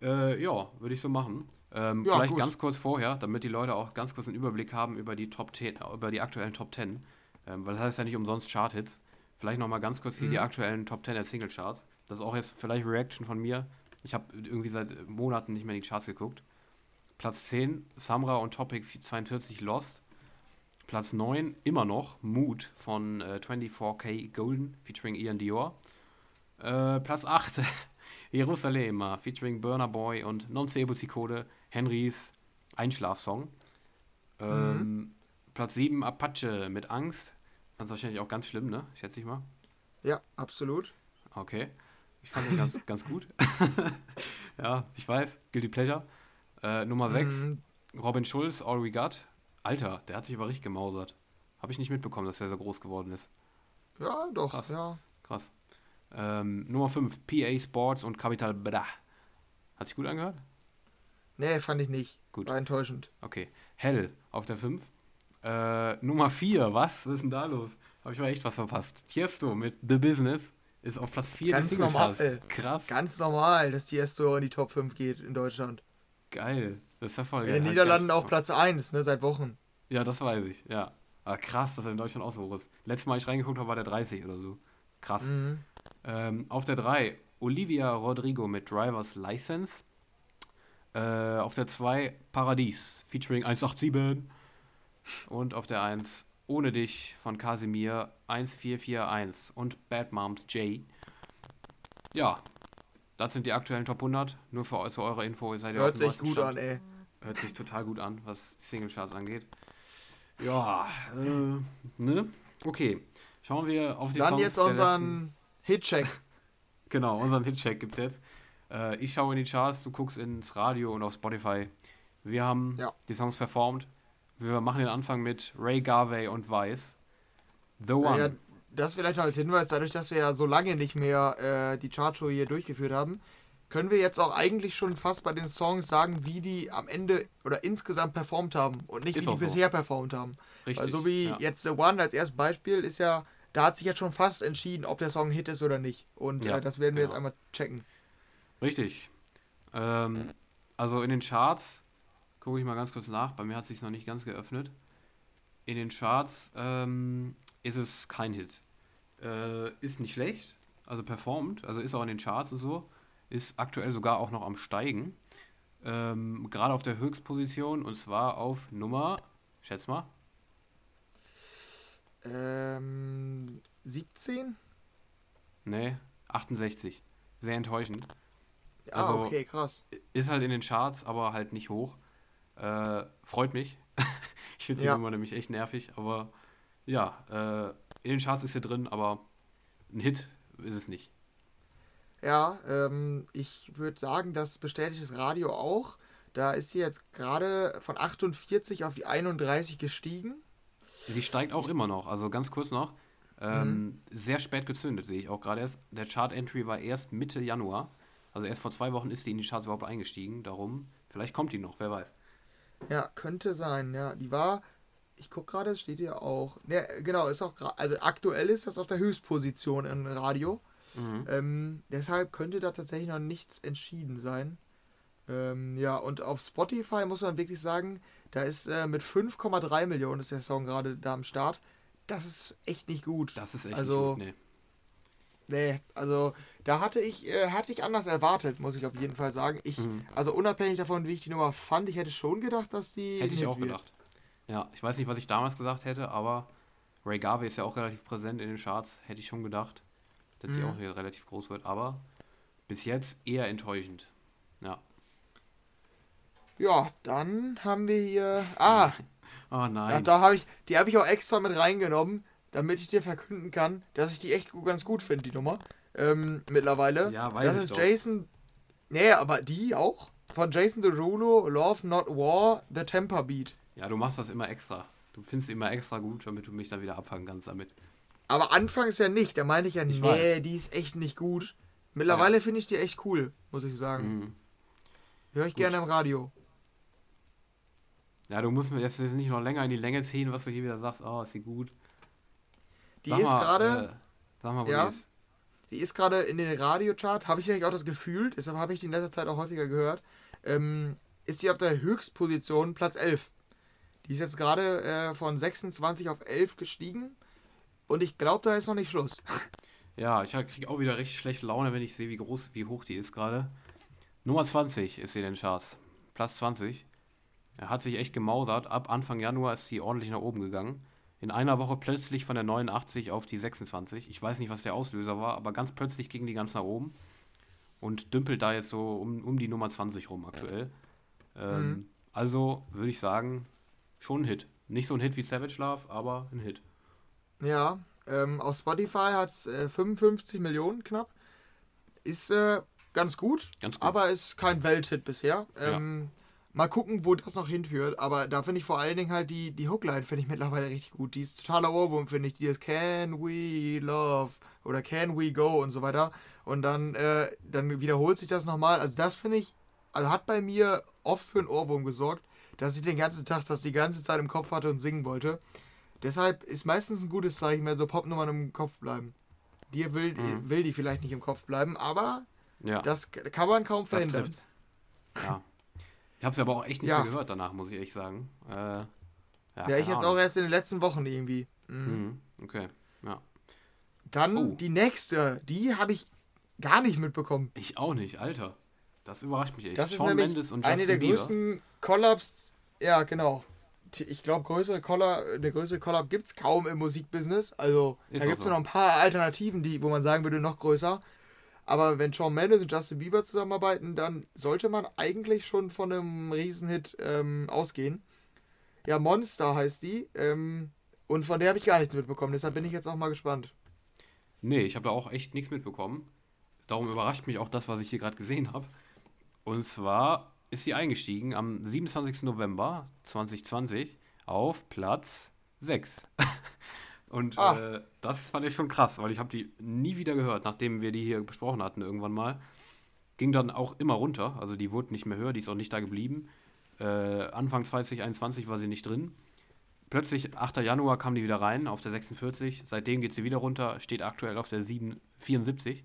Äh, ja, würde ich so machen. Ähm, Ja, vielleicht gut. ganz kurz vorher, damit die Leute auch ganz kurz einen Überblick haben über die Top 10, über die aktuellen Top 10. Ähm, weil das heißt ja nicht umsonst Chart-Hits. Vielleicht nochmal ganz kurz hier Mhm. die aktuellen Top 10 der Single-Charts. Das ist auch jetzt vielleicht Reaction von mir. Ich habe irgendwie seit Monaten nicht mehr in die Charts geguckt. Platz 10, Samra und Topic 42 Lost. Platz 9, immer noch Mood von äh, 24K Golden featuring Ian Dior. Äh, Platz 8, Jerusalem featuring Burner Boy und Non Sebo Code, Henrys Einschlafsong. Ähm, Platz 7, Apache mit Angst. Ganz wahrscheinlich auch ganz schlimm, ne? Schätze ich mal. Ja, absolut. Okay. Ich fand den ganz, ganz gut. ja, ich weiß. Guilty Pleasure. Äh, Nummer 6, Mhm. Robin Schulz, All We Got. Alter, der hat sich aber richtig gemausert. Habe ich nicht mitbekommen, dass der so groß geworden ist. Ja, doch, Krass. ja. Krass. Ähm, Nummer 5, PA Sports und Capital Bra. Hat sich gut angehört? Nee, fand ich nicht. Gut. War enttäuschend. Okay. Hell auf der 5. Äh, Nummer 4, was? Was ist denn da los? Habe ich mal echt was verpasst. Tiesto mit The Business ist auf Platz 4 Ganz normal. Krass. Ganz normal, dass Tiesto in die Top 5 geht in Deutschland. Geil. Das ist ja voll In geil. den Hab ich Niederlanden auch Platz 1, ne, seit Wochen. Ja, das weiß ich, ja. Aber krass, dass er in Deutschland auch so hoch ist. Letztes Mal, als ich reingeguckt habe, war der 30 oder so. Krass. Mhm. Ähm, auf der 3 Olivia Rodrigo mit Driver's License. Äh, auf der 2 Paradies featuring 187. Und auf der 1 Ohne dich von Casimir 1441 und Bad Moms J. Ja, das sind die aktuellen Top 100. Nur für, eu- zu eurer Info, ihr seid ja auf Hört sich gut Stand. an, ey. Hört sich total gut an, was Singlecharts angeht. Ja, äh, ne? Okay. Schauen wir auf die Dann Songs jetzt unseren Hitcheck. Genau, unseren Hitcheck gibt's jetzt. Äh, ich schaue in die Charts, du guckst ins Radio und auf Spotify. Wir haben Ja. die Songs performt. Wir machen den Anfang mit Ray Garvey und Vice. The One. Ja, das vielleicht noch als Hinweis, dadurch, dass wir ja so lange nicht mehr äh, die Chartshow hier durchgeführt haben, können wir jetzt auch eigentlich schon fast bei den Songs sagen, wie die am Ende oder insgesamt performt haben und nicht Ist wie die so. bisher performt haben. Richtig. Weil so wie ja. jetzt The One als erstes Beispiel ist ja, da hat sich jetzt schon fast entschieden, ob der Song ein Hit ist oder nicht. Und Ja, äh, das werden wir genau. jetzt einmal checken. Richtig. Ähm, also in den Charts, gucke ich mal ganz kurz nach, bei mir hat es sich noch nicht ganz geöffnet. In den Charts ähm, ist es kein Hit. Äh, ist nicht schlecht, also performt, also ist auch in den Charts und so. Ist aktuell sogar auch noch am Steigen. Ähm, Gerade auf der Höchstposition und zwar auf Nummer, schätz mal, Ähm, 17? ne, 68. Sehr enttäuschend. Ah, Also- okay, krass. Ist halt in den Charts, aber halt nicht hoch. Äh, freut mich. ich finde die Ja. Nummer nämlich echt nervig, aber ja, äh, in den Charts ist sie drin, aber ein Hit ist es nicht. Ja, ähm, ich würde sagen, das bestätigt das Radio auch. Da ist sie jetzt gerade von 48 auf die 31 gestiegen. Sie steigt auch immer noch, also ganz kurz noch. Ähm, Sehr spät gezündet, sehe ich auch gerade erst. Der Chart-Entry war erst Mitte Januar. Also erst vor zwei Wochen ist die in die Charts überhaupt eingestiegen. Darum, vielleicht kommt die noch, wer weiß. Ja, könnte sein, ja. Die war, ich gucke gerade, es steht hier auch. Ne, genau, ist auch gerade, also aktuell ist das auf der Höchstposition im Radio. Mhm. Ähm, deshalb könnte da tatsächlich noch nichts entschieden sein. Ähm, ja, und auf Spotify muss man wirklich sagen, da ist äh, mit 5,3 Millionen ist der Song gerade da am Start. Das ist echt nicht gut. Das ist echt Also- nicht gut, nee. Nee, also da hatte ich, äh, hatte ich anders erwartet, muss ich auf jeden Fall sagen. Ich, Mhm. also unabhängig davon, wie ich die Nummer fand, ich hätte schon gedacht, dass die. Hätte ich auch wird. gedacht. Ja, ich weiß nicht, was ich damals gesagt hätte, aber Ray Garvey ist ja auch relativ präsent in den Charts. Hätte ich schon gedacht, dass die Mhm. auch hier relativ groß wird. Aber bis jetzt eher enttäuschend. Ja. Ja, dann haben wir hier. Ah, Oh ja, nein. da habe ich, die habe ich auch extra mit reingenommen, damit ich dir verkünden kann, dass ich die echt ganz gut finde, die Nummer. Ähm, mittlerweile. Ja, weiß das ich ist doch. Jason. Nee, aber die auch. Von Jason Derulo, Love Not War, The Temper Beat. Ja, du machst das immer extra. Du findest immer extra gut, damit du mich dann wieder abfangen kannst damit. Aber anfangs ja nicht. Da meinte ich ja, Ich nee, weiß. die ist echt nicht gut. Mittlerweile finde ich die echt cool, muss ich sagen. Mhm. Höre ich Gut. gerne im Radio. Ja, du musst mir jetzt nicht noch länger in die Länge ziehen, was du hier wieder sagst. Oh, ist sie gut. Die Sag ist gerade, Äh, sag mal, wo Ja? die ist. Die ist gerade in den Radiocharts, habe ich nämlich auch das Gefühl, deshalb habe ich die in letzter Zeit auch häufiger gehört, ähm, ist die auf der Höchstposition Platz 11. Die ist jetzt gerade äh, von 26 auf 11 gestiegen und ich glaube, da ist noch nicht Schluss. Ja, ich kriege auch wieder richtig schlechte Laune, wenn ich sehe, wie groß, wie hoch die ist gerade. Nummer 20 ist sie in den Charts. Platz 20. Er hat sich echt gemausert. Ab Anfang Januar ist sie ordentlich nach oben gegangen. In einer Woche plötzlich von der 89 auf die 26. Ich weiß nicht, was der Auslöser war, aber ganz plötzlich ging die ganz nach oben. Und dümpelt da jetzt so um, um die Nummer 20 rum aktuell. Ähm, Mhm. Also würde ich sagen, schon ein Hit. Nicht so ein Hit wie Savage Love, aber ein Hit. Ja, ähm, auf Spotify hat es äh, 55 Millionen knapp. Ist äh, ganz gut, Ganz gut. aber ist kein Welthit bisher. Ähm, Mal gucken, wo das noch hinführt. Aber da finde ich vor allen Dingen halt die, die Hookline finde ich mittlerweile richtig gut. Die ist totaler Ohrwurm, finde ich. Die ist Can we love oder Can we go und so weiter. Und dann, äh, dann wiederholt sich das nochmal. Also das finde ich also hat bei mir oft für einen Ohrwurm gesorgt, dass ich den ganzen Tag das die ganze Zeit im Kopf hatte und singen wollte. Deshalb ist meistens ein gutes Zeichen, wenn so Popnummern im Kopf bleiben. Dir will, Mhm. will die vielleicht nicht im Kopf bleiben, aber Ja, das kann man kaum verhindern. Ja. Ich habe es aber auch echt nicht Ja. mehr gehört danach, muss ich echt sagen. Äh, ja, Ja, ich jetzt auch erst in den letzten Wochen irgendwie. Mhm. Mhm. Okay, ja. Dann Oh. die nächste, die habe ich gar nicht mitbekommen. Ich auch nicht, Alter. Das überrascht mich echt. Das ist Shawn nämlich Mendes und eine der Bieber. größten Collabs. Ja, genau. Ich glaube, größere Collab, eine größere Collab gibt es kaum im Musikbusiness. Also, Ist da gibt es so. noch ein paar Alternativen, die, wo man sagen würde, noch größer. Aber wenn Shawn Mendes und Justin Bieber zusammenarbeiten, dann sollte man eigentlich schon von einem Riesenhit ähm, ausgehen. Ja, Monster heißt die. Ähm, und von der habe ich gar nichts mitbekommen. Deshalb bin ich jetzt auch mal gespannt. Nee, ich habe da auch echt nichts mitbekommen. Darum überrascht mich auch das, was ich hier gerade gesehen habe. Und zwar ist sie eingestiegen am 27. November 2020 auf Platz 6. Und Ah. äh, das fand ich schon krass, weil ich habe die nie wieder gehört, nachdem wir die hier besprochen hatten irgendwann mal. Ging dann auch immer runter, also die wurde nicht mehr höher, die ist auch nicht da geblieben. Äh, Anfang 2021 war sie nicht drin. Plötzlich, 8. Januar, kam die wieder rein auf der 46. Seitdem geht sie wieder runter, steht aktuell auf der 7, 74.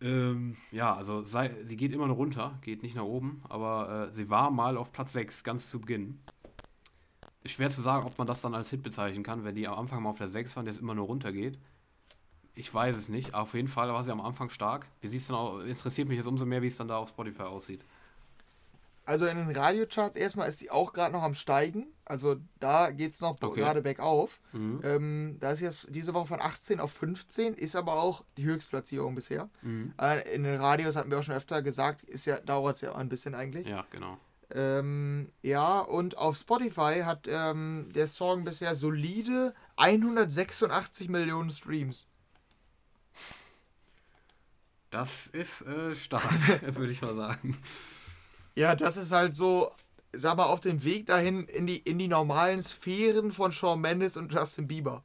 Ähm, ja, also sei, sie geht immer nur runter, geht nicht nach oben, aber äh, sie war mal auf Platz 6, ganz zu Beginn. Schwer zu sagen, ob man das dann als Hit bezeichnen kann, wenn die am Anfang mal auf der 6 waren, jetzt immer nur runter geht. Ich weiß es nicht. Auf jeden Fall war sie am Anfang stark. Wie sieht's dann auch, interessiert mich jetzt umso mehr, wie es dann da auf Spotify aussieht. Also in den Radiocharts erstmal ist sie auch gerade noch am Steigen. Also da geht es noch Okay. gerade bergauf. Mhm. Ähm, da ist jetzt diese Woche von 18 auf 15, ist aber auch die Höchstplatzierung bisher. Mhm. Äh, in den Radios hatten wir auch schon öfter gesagt, ist ja, dauert es ja ein bisschen eigentlich. Ja, genau. Ähm, ja, und auf Spotify hat ähm, der Song bisher solide 186 Millionen Streams. Das ist äh, stark, das würde ich mal sagen. Ja, das ist halt so, sag mal, auf dem Weg dahin in die, in die normalen Sphären von Shawn Mendes und Justin Bieber.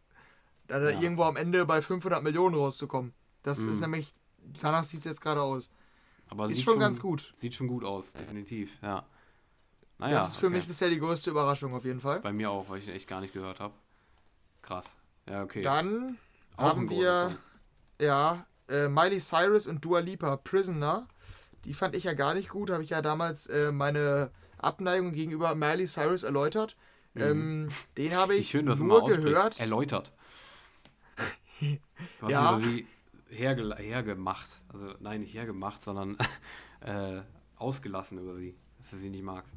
Da, da Ja. irgendwo am Ende bei 500 Millionen rauszukommen. Das Mhm. ist nämlich, danach sieht es jetzt gerade aus. Aber Ist sieht schon ganz gut. Sieht schon gut aus, definitiv, ja. Naja, das ist für okay. mich bisher die größte Überraschung auf jeden Fall. Bei mir auch, weil ich ihn echt gar nicht gehört habe. Krass. Ja, okay. Dann Auch haben wir, ja, äh, Miley Cyrus und Dua Lipa, Prisoner. Die fand ich ja gar nicht gut. Habe ich ja damals äh, meine Abneigung gegenüber Miley Cyrus erläutert. Ähm, den habe ich schön, nur gehört. Erläutert. Du hast Ja. über sie herge hergemacht. Also, nein, nicht hergemacht, sondern äh, ausgelassen über sie. Dass du sie nicht magst.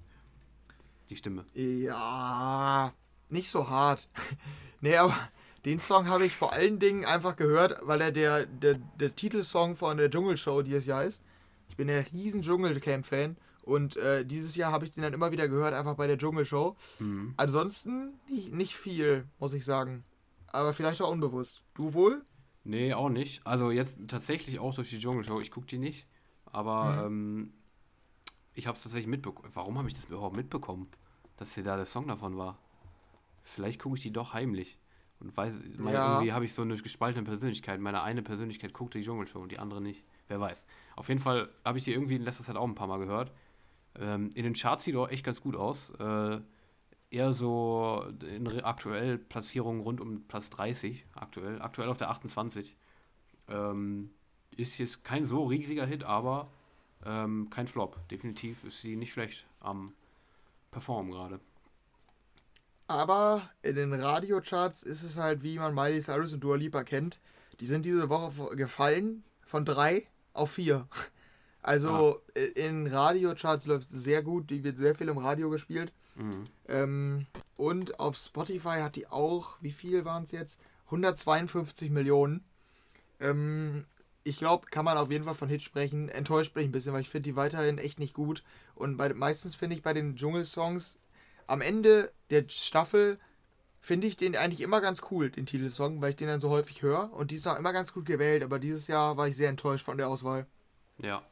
Die Stimme. Ja, nicht so hart. nee, aber den Song habe ich vor allen Dingen einfach gehört, weil er der, der, der Titelsong von der Dschungelshow dieses Jahr ist. Ich bin der riesen Dschungelcamp-Fan und äh, dieses Jahr habe ich den dann immer wieder gehört, einfach bei der Dschungelshow. Mhm. Ansonsten nicht, nicht viel, muss ich sagen. Aber vielleicht auch unbewusst. Du wohl? Nee, auch nicht. Also jetzt tatsächlich auch durch die Dschungelshow. Ich gucke die nicht. Aber ähm, ich habe es tatsächlich mitbekommen. Warum habe ich das überhaupt mitbekommen? Dass da der Song davon war. Vielleicht gucke ich die doch heimlich. Und weiß, meine, Ja. irgendwie habe ich so eine gespaltene Persönlichkeit. Meine eine Persönlichkeit guckt die Dschungelshow und die andere nicht. Wer weiß. Auf jeden Fall habe ich die irgendwie in letzter Zeit auch ein paar Mal gehört. Ähm, in den Charts sieht auch echt ganz gut aus. Äh, eher so in aktuell Platzierungen rund um Platz 30 aktuell. Aktuell auf der 28. Ähm, ist jetzt kein so riesiger Hit, aber ähm, kein Flop. Definitiv ist sie nicht schlecht am Performen gerade. Aber in den Radiocharts ist es halt, wie man Miley Cyrus und Dua Lipa kennt. Die sind diese Woche gefallen von drei auf vier. Also äh, in Radiocharts läuft es sehr gut. Die wird sehr viel im Radio gespielt. Mhm. Ähm, und auf Spotify hat die auch, wie viel waren es jetzt? 152 Millionen. Ähm, ich glaube, kann man auf jeden Fall von Hit sprechen. Enttäuscht bin ich ein bisschen, weil ich finde die weiterhin echt nicht gut. Und bei, meistens finde ich bei den Dschungelsongs am Ende der Staffel finde ich den eigentlich immer ganz cool, den Titelsong, weil ich den dann so häufig höre. Und die ist auch immer ganz gut gewählt, aber dieses Jahr war ich sehr enttäuscht von der Auswahl. Ja.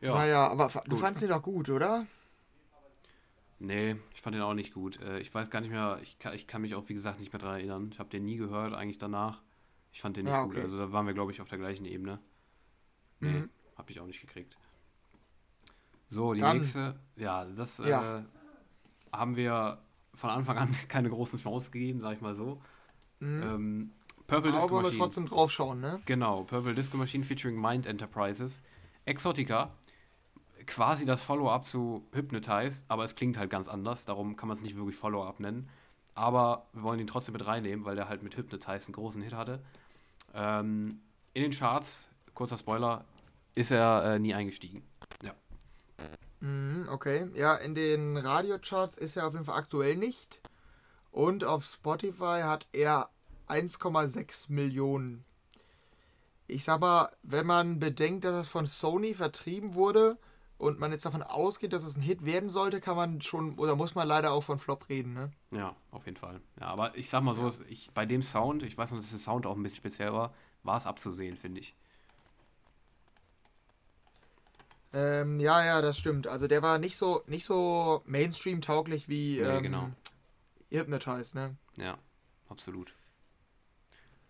Ja. Naja, aber du gut. fandst den doch gut, oder? Nee, ich fand den auch nicht gut. Äh, Ich weiß gar nicht mehr, ich kann, ich kann mich auch, wie gesagt, nicht mehr daran erinnern. Ich habe den nie gehört, eigentlich danach. Ich fand den nicht Ja, gut. okay. Also da waren wir, glaube ich, auf der gleichen Ebene. Nee, Mhm. habe ich auch nicht gekriegt. So, die Dann- nächste, ja, das Ja. Äh, haben wir von Anfang an keine großen Chancen gegeben, sag ich mal so. Mhm. Ähm, Purple Aber Disco wollen wir Machine. trotzdem draufschauen, ne? Genau, Purple Disco Machine featuring Mind Enterprises. Exotica, quasi das Follow-up zu Hypnotize, aber es klingt halt ganz anders, darum kann man es nicht wirklich Follow-up nennen. Aber wir wollen ihn trotzdem mit reinnehmen, weil der halt mit Hypnotize einen großen Hit hatte. Ähm, in den Charts, kurzer Spoiler, ist er äh, nie eingestiegen. Mhm, okay. Ja, in den Radiocharts ist er auf jeden Fall aktuell nicht. Und auf Spotify hat er 1,6 Millionen. Ich sag mal, wenn man bedenkt, dass es von Sony vertrieben wurde und man jetzt davon ausgeht, dass es ein Hit werden sollte, kann man schon, oder muss man leider auch von Flop reden, ne? Ja, auf jeden Fall. Ja, aber ich sag mal so, ich, bei dem Sound, ich weiß noch, dass der Sound auch ein bisschen speziell war, war es abzusehen, finde ich. Ähm, ja, ja, das stimmt. Also der war nicht so, nicht so Mainstream-tauglich wie Nee, ähm, genau. Hypnotize, ne? Ja, absolut.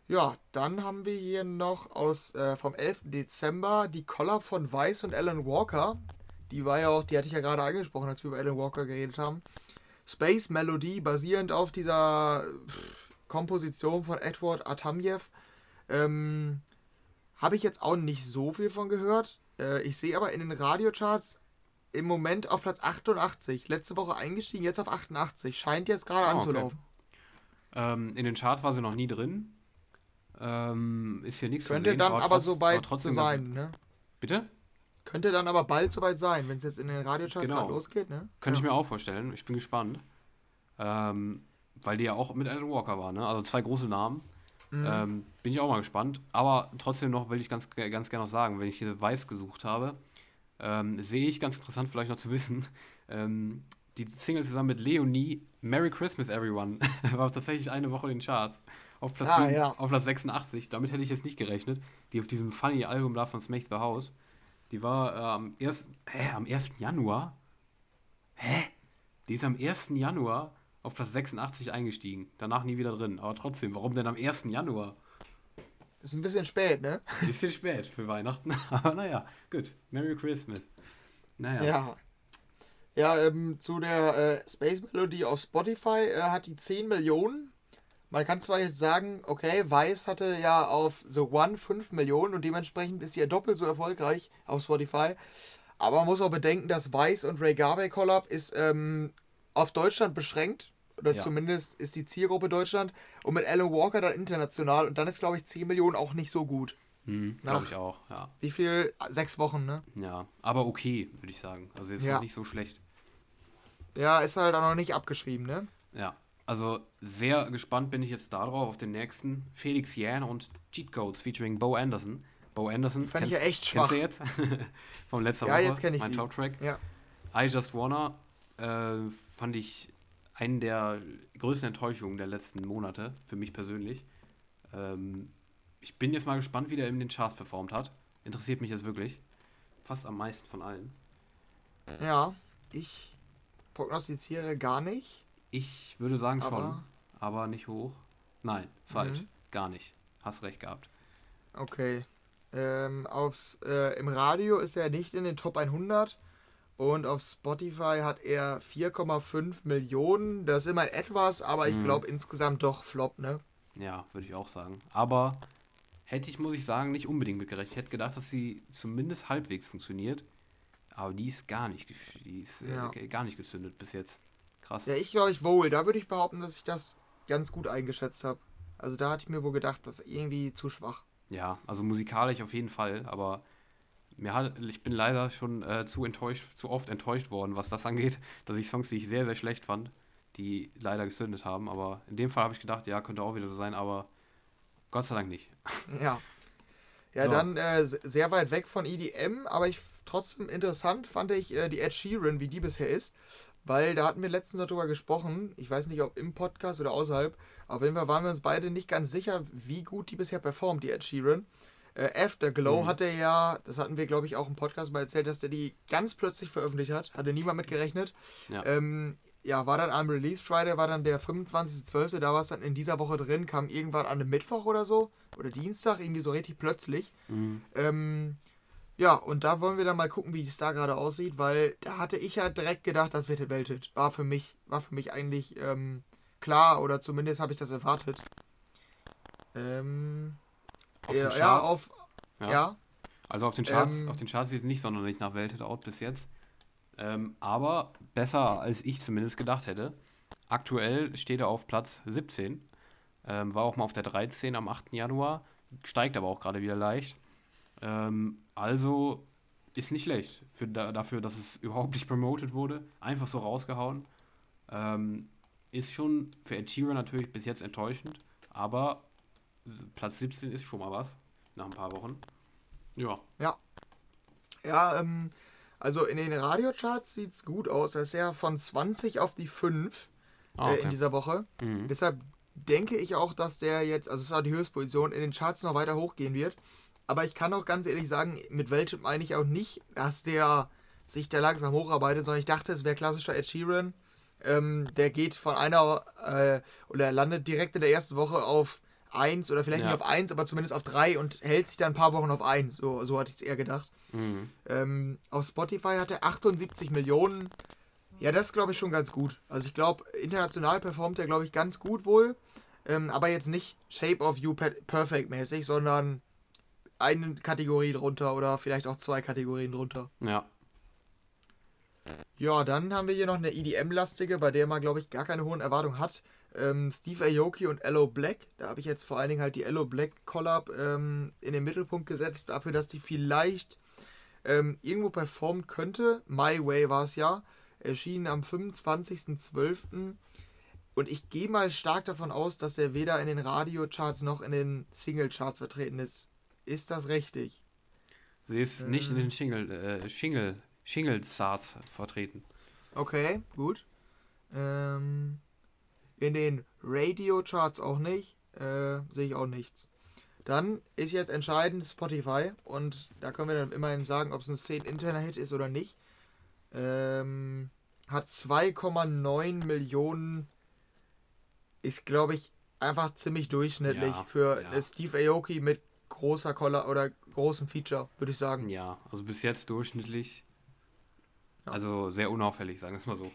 Ja, dann haben wir hier noch aus äh, vom 11. Dezember die Collab von Vice und Alan Walker. Die war ja auch, die hatte ich ja gerade angesprochen, als wir über Alan Walker geredet haben. Space Melody, basierend auf dieser pff, Komposition von Edward Atamjev. Ähm, Habe ich jetzt auch nicht so viel von gehört. Äh, ich sehe aber in den Radiocharts im Moment auf Platz 88. Letzte Woche eingestiegen, jetzt auf 88. Scheint jetzt gerade okay. anzulaufen. Ähm, in den Charts war sie noch nie drin. Ähm, ist hier nichts Könnte zu sehen, dann aber so weit zu sein, ne? Bitte? Könnte dann aber bald soweit sein, wenn es jetzt in den Radiocharts Genau. gerade losgeht, ne? Könnte ich ja. mir auch vorstellen. Ich bin gespannt. Ähm, weil die ja auch mit Alan Walker war, ne? Also zwei große Namen. Mhm. Ähm, bin ich auch mal gespannt. Aber trotzdem noch will ich ganz, ganz gerne noch sagen, wenn ich hier Weiß gesucht habe, ähm, sehe ich ganz interessant vielleicht noch zu wissen, ähm, die Single zusammen mit Leonie, Merry Christmas Everyone, war tatsächlich eine Woche in den Charts. Auf Platz, Ah, sieben- ja. auf Platz 86, damit hätte ich jetzt nicht gerechnet. Die auf diesem funny Album da von Smith the House. Die war äh, am 1. Hä, am 1. Januar? Hä? Die ist am 1. Januar auf Platz 86 eingestiegen. Danach nie wieder drin. Aber trotzdem, warum denn am 1. Januar? Ist ein bisschen spät, ne? Bisschen spät für Weihnachten. Aber naja, gut. Merry Christmas. Naja. Ja. Ja, ähm, zu der äh, Space Melody auf Spotify äh, hat die 10 Millionen. Man kann zwar jetzt sagen, okay, Weiß hatte ja auf The One 5 Millionen und dementsprechend ist sie ja doppelt so erfolgreich auf Spotify. Aber man muss auch bedenken, dass Weiß und Ray Garvey Collab ist ähm, auf Deutschland beschränkt. Oder Ja. zumindest ist die Zielgruppe Deutschland. Und mit Alan Walker dann international. Und dann ist, glaube ich, 10 Millionen auch nicht so gut. Hm, Nach- Glaube ich auch, ja. Wie viel? Sechs Wochen, ne? Ja. Aber okay, würde ich sagen. Also jetzt Ja. nicht so schlecht. Ja, ist halt auch noch nicht abgeschrieben, ne? Ja. Also sehr gespannt bin ich jetzt darauf, auf den nächsten. Felix Yan und Cheat Codes featuring Bo Anderson. Bo Anderson. Fand ich kennst- ja echt Kennst du schwach. jetzt? Vom letzter Ja, Woche. jetzt kenn ich mein sie. Top-Track. Ja. I Just Wanna äh, fand ich einen der größten Enttäuschungen der letzten Monate, für mich persönlich. Ähm, ich bin jetzt mal gespannt, wie der in den Charts performt hat. Interessiert mich jetzt wirklich. Fast am meisten von allen. Ja, ich prognostiziere gar nicht. Ich würde sagen schon, Aber- aber nicht hoch. Nein, falsch. Mhm. Gar nicht. Hast recht gehabt. Okay. Ähm, aufs, äh, Im Radio ist er nicht in den Top 100 und auf Spotify hat er 4,5 Millionen. Das ist immerhin etwas, aber ich Mhm. glaube insgesamt doch Flop, ne? Ja, würde ich auch sagen. Aber hätte ich, muss ich sagen, nicht unbedingt mitgerechnet. Ich hätte gedacht, dass sie zumindest halbwegs funktioniert. Aber die ist gar nicht, die ist, Ja. äh, gar nicht gezündet bis jetzt. Krass. Ja, ich glaube ich wohl. Da würde ich behaupten, dass ich das ganz gut eingeschätzt habe. Also da hatte ich mir wohl gedacht, das ist irgendwie zu schwach. Ja, also musikalisch auf jeden Fall, aber mir hat, ich bin leider schon äh, zu enttäuscht, zu oft enttäuscht worden, was das angeht, dass ich Songs, die ich sehr, sehr schlecht fand, die leider gezündet haben. Aber in dem Fall habe ich gedacht, ja, könnte auch wieder so sein, aber Gott sei Dank nicht. Ja. Ja, So. dann äh, se- sehr weit weg von EDM, aber ich trotzdem interessant fand ich äh, die Ed Sheeran, wie die bisher ist. Weil da hatten wir letztens darüber gesprochen. Ich weiß nicht, ob im Podcast oder außerhalb. Auf jeden Fall waren wir uns beide nicht ganz sicher, wie gut die bisher performt, die Ed Sheeran. Äh, Afterglow Mhm. hat er ja, das hatten wir, glaube ich, auch im Podcast mal erzählt, dass der die ganz plötzlich veröffentlicht hat. Hatte niemand mit gerechnet. Ja. Ähm, ja, war dann am Release Friday, war dann der 25.12., da war es dann in dieser Woche drin, kam irgendwann an einem Mittwoch oder so, oder Dienstag, irgendwie so richtig plötzlich. Mhm. Ähm, Ja, und da wollen wir dann mal gucken, wie es da gerade aussieht, weil da hatte ich ja direkt gedacht, das wird der Welthit. War für mich, war für mich eigentlich ähm, klar oder zumindest habe ich das erwartet. Ähm, Auf ja, ja, auf, Ja. ja. Also auf den Charts, Ähm, auf den Charts sieht es nicht sonderlich nach Welthit out bis jetzt. Ähm, aber besser als ich zumindest gedacht hätte. Aktuell steht er auf Platz 17. Ähm, war auch mal auf der 13 am 8. Januar. Steigt aber auch gerade wieder leicht. Ähm, also ist nicht schlecht. Für, da, dafür, dass es überhaupt nicht promoted wurde. Einfach so rausgehauen. Ähm, ist schon für Ed Sheeran natürlich bis jetzt enttäuschend. Aber Platz 17 ist schon mal was. Nach ein paar Wochen. Ja. Ja, ähm, also in den Radiocharts sieht es gut aus. Er ist ja von 20 auf die 5 Ah, äh, okay. in dieser Woche. Mhm. Deshalb denke ich auch, dass der jetzt, also es war die Höchstposition, in den Charts noch weiter hochgehen wird. Aber ich kann auch ganz ehrlich sagen, mit welchem meine ich auch nicht, dass der sich da langsam hocharbeiten, sondern ich dachte, es wäre klassischer Ed Sheeran. Ähm, der geht von einer äh, oder er landet direkt in der ersten Woche auf 1 oder vielleicht Ja. nicht auf 1, aber zumindest auf 3 und hält sich dann ein paar Wochen auf 1. So, so hatte ich es eher gedacht. Mhm. Ähm, auf Spotify hat er 78 Millionen. Ja, das ist, glaube ich, schon ganz gut. Also ich glaube, international performt er, glaube ich, ganz gut wohl. Ähm, aber jetzt nicht Shape of You per Perfect mäßig, sondern eine Kategorie drunter oder vielleicht auch zwei Kategorien drunter. Ja. Ja, dann haben wir hier noch eine EDM-lastige, bei der man, glaube ich, gar keine hohen Erwartungen hat. Ähm, Steve Aoki und Ello Black. Da habe ich jetzt vor allen Dingen halt die Ello Black Collab ähm, in den Mittelpunkt gesetzt, dafür, dass die vielleicht ähm, irgendwo performen könnte. My Way war es ja. Erschien am 25.12. Und ich gehe mal stark davon aus, dass der weder in den Radiocharts noch in den Singlecharts vertreten ist. Ist das richtig? Sie ist nicht in den Shingle, äh, Shingle, Shingle Charts vertreten. Okay, gut. Ähm, in den Radio-Charts auch nicht. Äh, sehe ich auch nichts. Dann ist jetzt entscheidend Spotify. Und da können wir dann immerhin sagen, ob es ein 10 interner Hit ist oder nicht. Ähm, hat 2,9 Millionen. Ist, glaube ich, einfach ziemlich durchschnittlich Ja, für ja. Steve Aoki mit großer Collar oder großem Feature, würde ich sagen. Ja, also bis jetzt durchschnittlich. Ja. Also sehr unauffällig, sagen wir es mal so.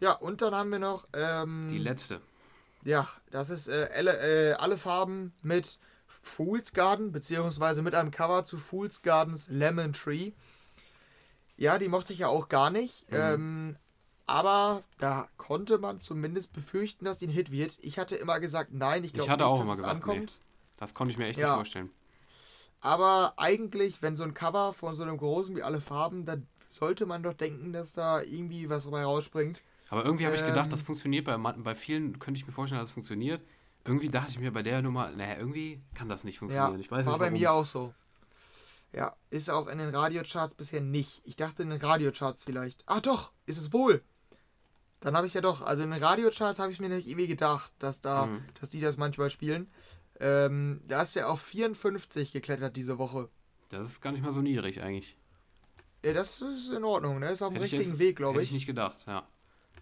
Ja, und dann haben wir noch ähm, Die letzte. Ja, das ist äh, alle, äh, alle Farben mit Fool's Garden, beziehungsweise mit einem Cover zu Fool's Gardens Lemon Tree. Ja, die mochte ich ja auch gar nicht. Mhm. Ähm, aber da konnte man zumindest befürchten, dass die ein Hit wird. Ich hatte immer gesagt, nein, ich Ich glaube hatte nicht, auch dass immer es gesagt, ankommt. Das konnte ich mir echt Ja. nicht vorstellen. Aber eigentlich, wenn so ein Cover von so einem großen wie alle Farben, dann sollte man doch denken, dass da irgendwie was dabei rausspringt. Aber irgendwie habe ich gedacht, Ähm. das funktioniert bei, bei vielen, könnte ich mir vorstellen, dass es funktioniert. Irgendwie dachte ich mir bei der Nummer, naja, irgendwie kann das nicht Ja, funktionieren. ich weiß war nicht, bei mir auch so. Ja, ist auch in den Radiocharts bisher nicht. Ich dachte in den Radiocharts vielleicht. Ah doch, ist es wohl. Dann habe ich ja doch, also in den Radiocharts habe ich mir nämlich irgendwie gedacht, dass da, Mhm. dass die das manchmal spielen. Ähm, da ist er auf 54 geklettert diese Woche. Das ist gar nicht mal so niedrig eigentlich. Ja, das ist in Ordnung, ne? Ist auf dem Hätte ich richtigen jetzt- Weg, glaube Hätte ich. ich nicht gedacht, ja.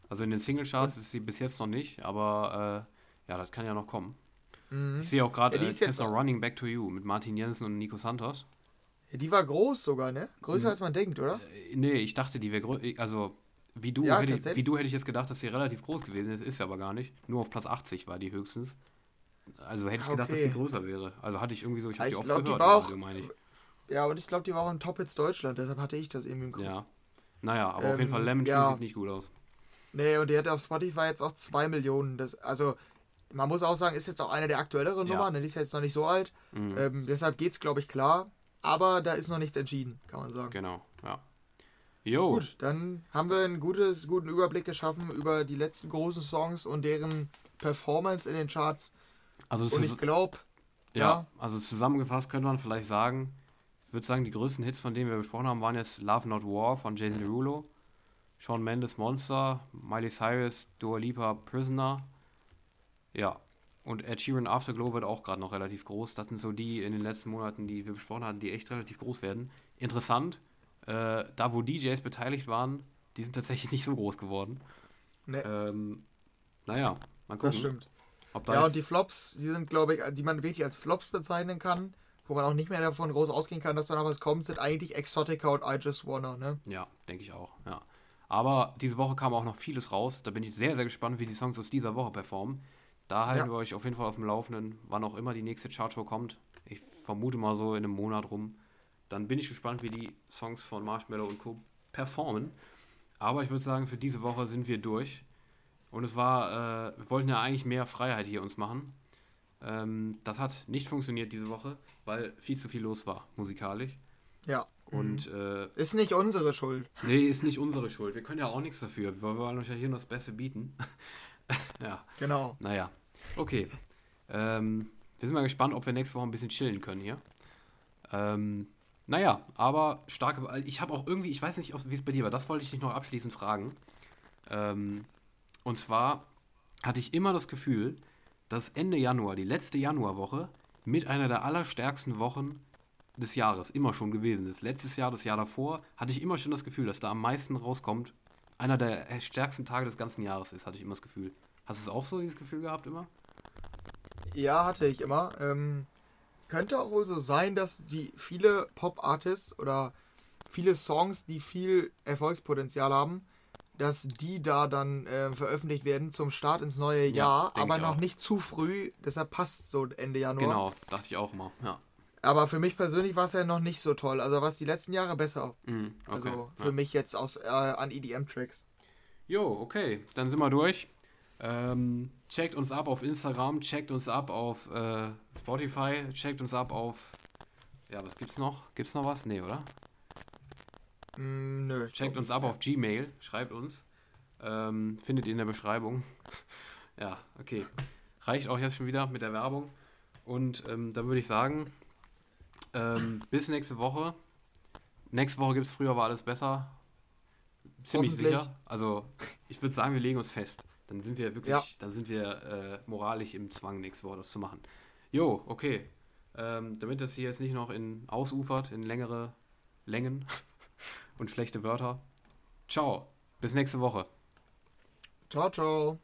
Also in den Single-Charts ist sie bis jetzt noch nicht, aber äh, ja, das kann ja noch kommen. Mhm. Ich sehe auch gerade, Ja, die äh, Running Back to You mit Martin Jensen und Nico Santos. Ja, die war groß sogar, ne? Größer Mhm. als man denkt, oder? Äh, nee, ich dachte, die wäre größer. Also, wie du, Ja, hätte ich, wie du hätte ich jetzt gedacht, dass sie relativ groß gewesen ist. Ist sie aber gar nicht. Nur auf Platz 80 war die höchstens. Also hätte ich Ah, gedacht, dass okay. sie größer wäre. Also hatte ich irgendwie so, ich habe Ich die oft glaub, die gehört. war im auch- meine ich. Ja, und ich glaube, die war auch in Top Hits Deutschland, deshalb hatte ich das irgendwie im Kopf. Ja. Naja, aber auf jeden Ähm, Fall Lemon Tree ja. sieht nicht gut aus. Nee, und die hatte auf Spotify jetzt auch 2 Millionen. Das, also, man muss auch sagen, ist jetzt auch eine der aktuelleren Ja. Nummern, ne? die ist ja jetzt noch nicht so alt. Mhm. Ähm, deshalb geht's, glaube ich, klar. Aber da ist noch nichts entschieden, kann man sagen. Genau, ja. Jo, Gut, dann haben wir einen gutes, guten Überblick geschaffen über die letzten großen Songs und deren Performance in den Charts. also, Und ich glaube, ja, ja. also zusammengefasst könnte man vielleicht sagen, ich würde sagen, die größten Hits, von denen wir besprochen haben, waren jetzt Love Not War von Jason Derulo, Shawn Mendes Monster, Miley Cyrus, Dua Lipa Prisoner, ja, und Ed Sheeran Afterglow wird auch gerade noch relativ groß. Das sind so die in den letzten Monaten, die wir besprochen hatten, die echt relativ groß werden. Interessant, äh, da wo DJs beteiligt waren, die sind tatsächlich nicht so groß geworden. ne, Ähm, naja, mal gucken, das stimmt. da Ja, und die Flops, die sind, glaube ich, die man wirklich als Flops bezeichnen kann, wo man auch nicht mehr davon groß ausgehen kann, dass da noch was kommt, sind eigentlich Exotica und I Just Wanna, ne? Ja, denke ich auch, ja. Aber diese Woche kam auch noch vieles raus. Da bin ich sehr, sehr gespannt, wie die Songs aus dieser Woche performen. Da halten Ja. wir euch auf jeden Fall auf dem Laufenden, wann auch immer die nächste Chartshow kommt. Ich vermute mal so in einem Monat rum. Dann bin ich gespannt, wie die Songs von Marshmallow und Co. performen. Aber ich würde sagen, für diese Woche sind wir durch. Und es war, äh, wir wollten ja eigentlich mehr Freiheit hier uns machen. Ähm, das hat nicht funktioniert diese Woche, weil viel zu viel los war, musikalisch. Ja. Und äh, Ist nicht unsere Schuld. Nee, ist nicht unsere Schuld. Wir können ja auch nichts dafür. Wir wollen euch ja hier nur das Beste bieten. ja, Genau. naja. Okay. Ähm, wir sind mal gespannt, ob wir nächste Woche ein bisschen chillen können hier. Ähm, naja, aber starke. Ich habe auch irgendwie, ich weiß nicht, wie es bei dir war, das wollte ich dich noch abschließend fragen. Ähm, und zwar hatte ich immer das Gefühl, dass Ende Januar, die letzte Januarwoche, mit einer der allerstärksten Wochen des Jahres immer schon gewesen ist. Letztes Jahr, das Jahr davor, hatte ich immer schon das Gefühl, dass da am meisten rauskommt. Einer der stärksten Tage des ganzen Jahres ist, hatte ich immer das Gefühl. Hast du es auch so, dieses Gefühl gehabt immer? Ja, hatte ich immer. Ähm, könnte auch wohl so sein, dass die viele Pop-Artists oder viele Songs, die viel Erfolgspotenzial haben, dass die da dann äh, veröffentlicht werden zum Start ins neue Ja, Jahr, denk aber noch auch. nicht zu früh. Deshalb passt so Ende Januar. Genau, dachte ich auch immer. Ja. Aber für mich persönlich war es ja noch nicht so toll. Also was die letzten Jahre besser. Mhm, okay. Also für ja. mich jetzt aus äh, an EDM-Tracks. Jo, okay, dann sind wir durch. Ähm, checkt uns ab auf Instagram, checkt uns ab auf äh, Spotify, checkt uns ab auf. Ja, was gibt's noch? Gibt's noch was? Nee, oder? Mm, nö. Checkt uns ab auf Gmail, schreibt uns. Ähm, findet ihr in der Beschreibung. ja, okay. Reicht auch jetzt schon wieder mit der Werbung. Und ähm, dann würde ich sagen, ähm, bis nächste Woche. Nächste Woche gibt es früher war alles besser. Ziemlich sicher. Also ich würde sagen, wir legen uns fest. Dann sind wir wirklich, Ja. dann sind wir äh, moralisch im Zwang, nächste Woche das zu machen. Jo, okay. Ähm, damit das hier jetzt nicht noch in ausufert, in längere Längen und schlechte Wörter. Ciao. Bis nächste Woche. Ciao, ciao.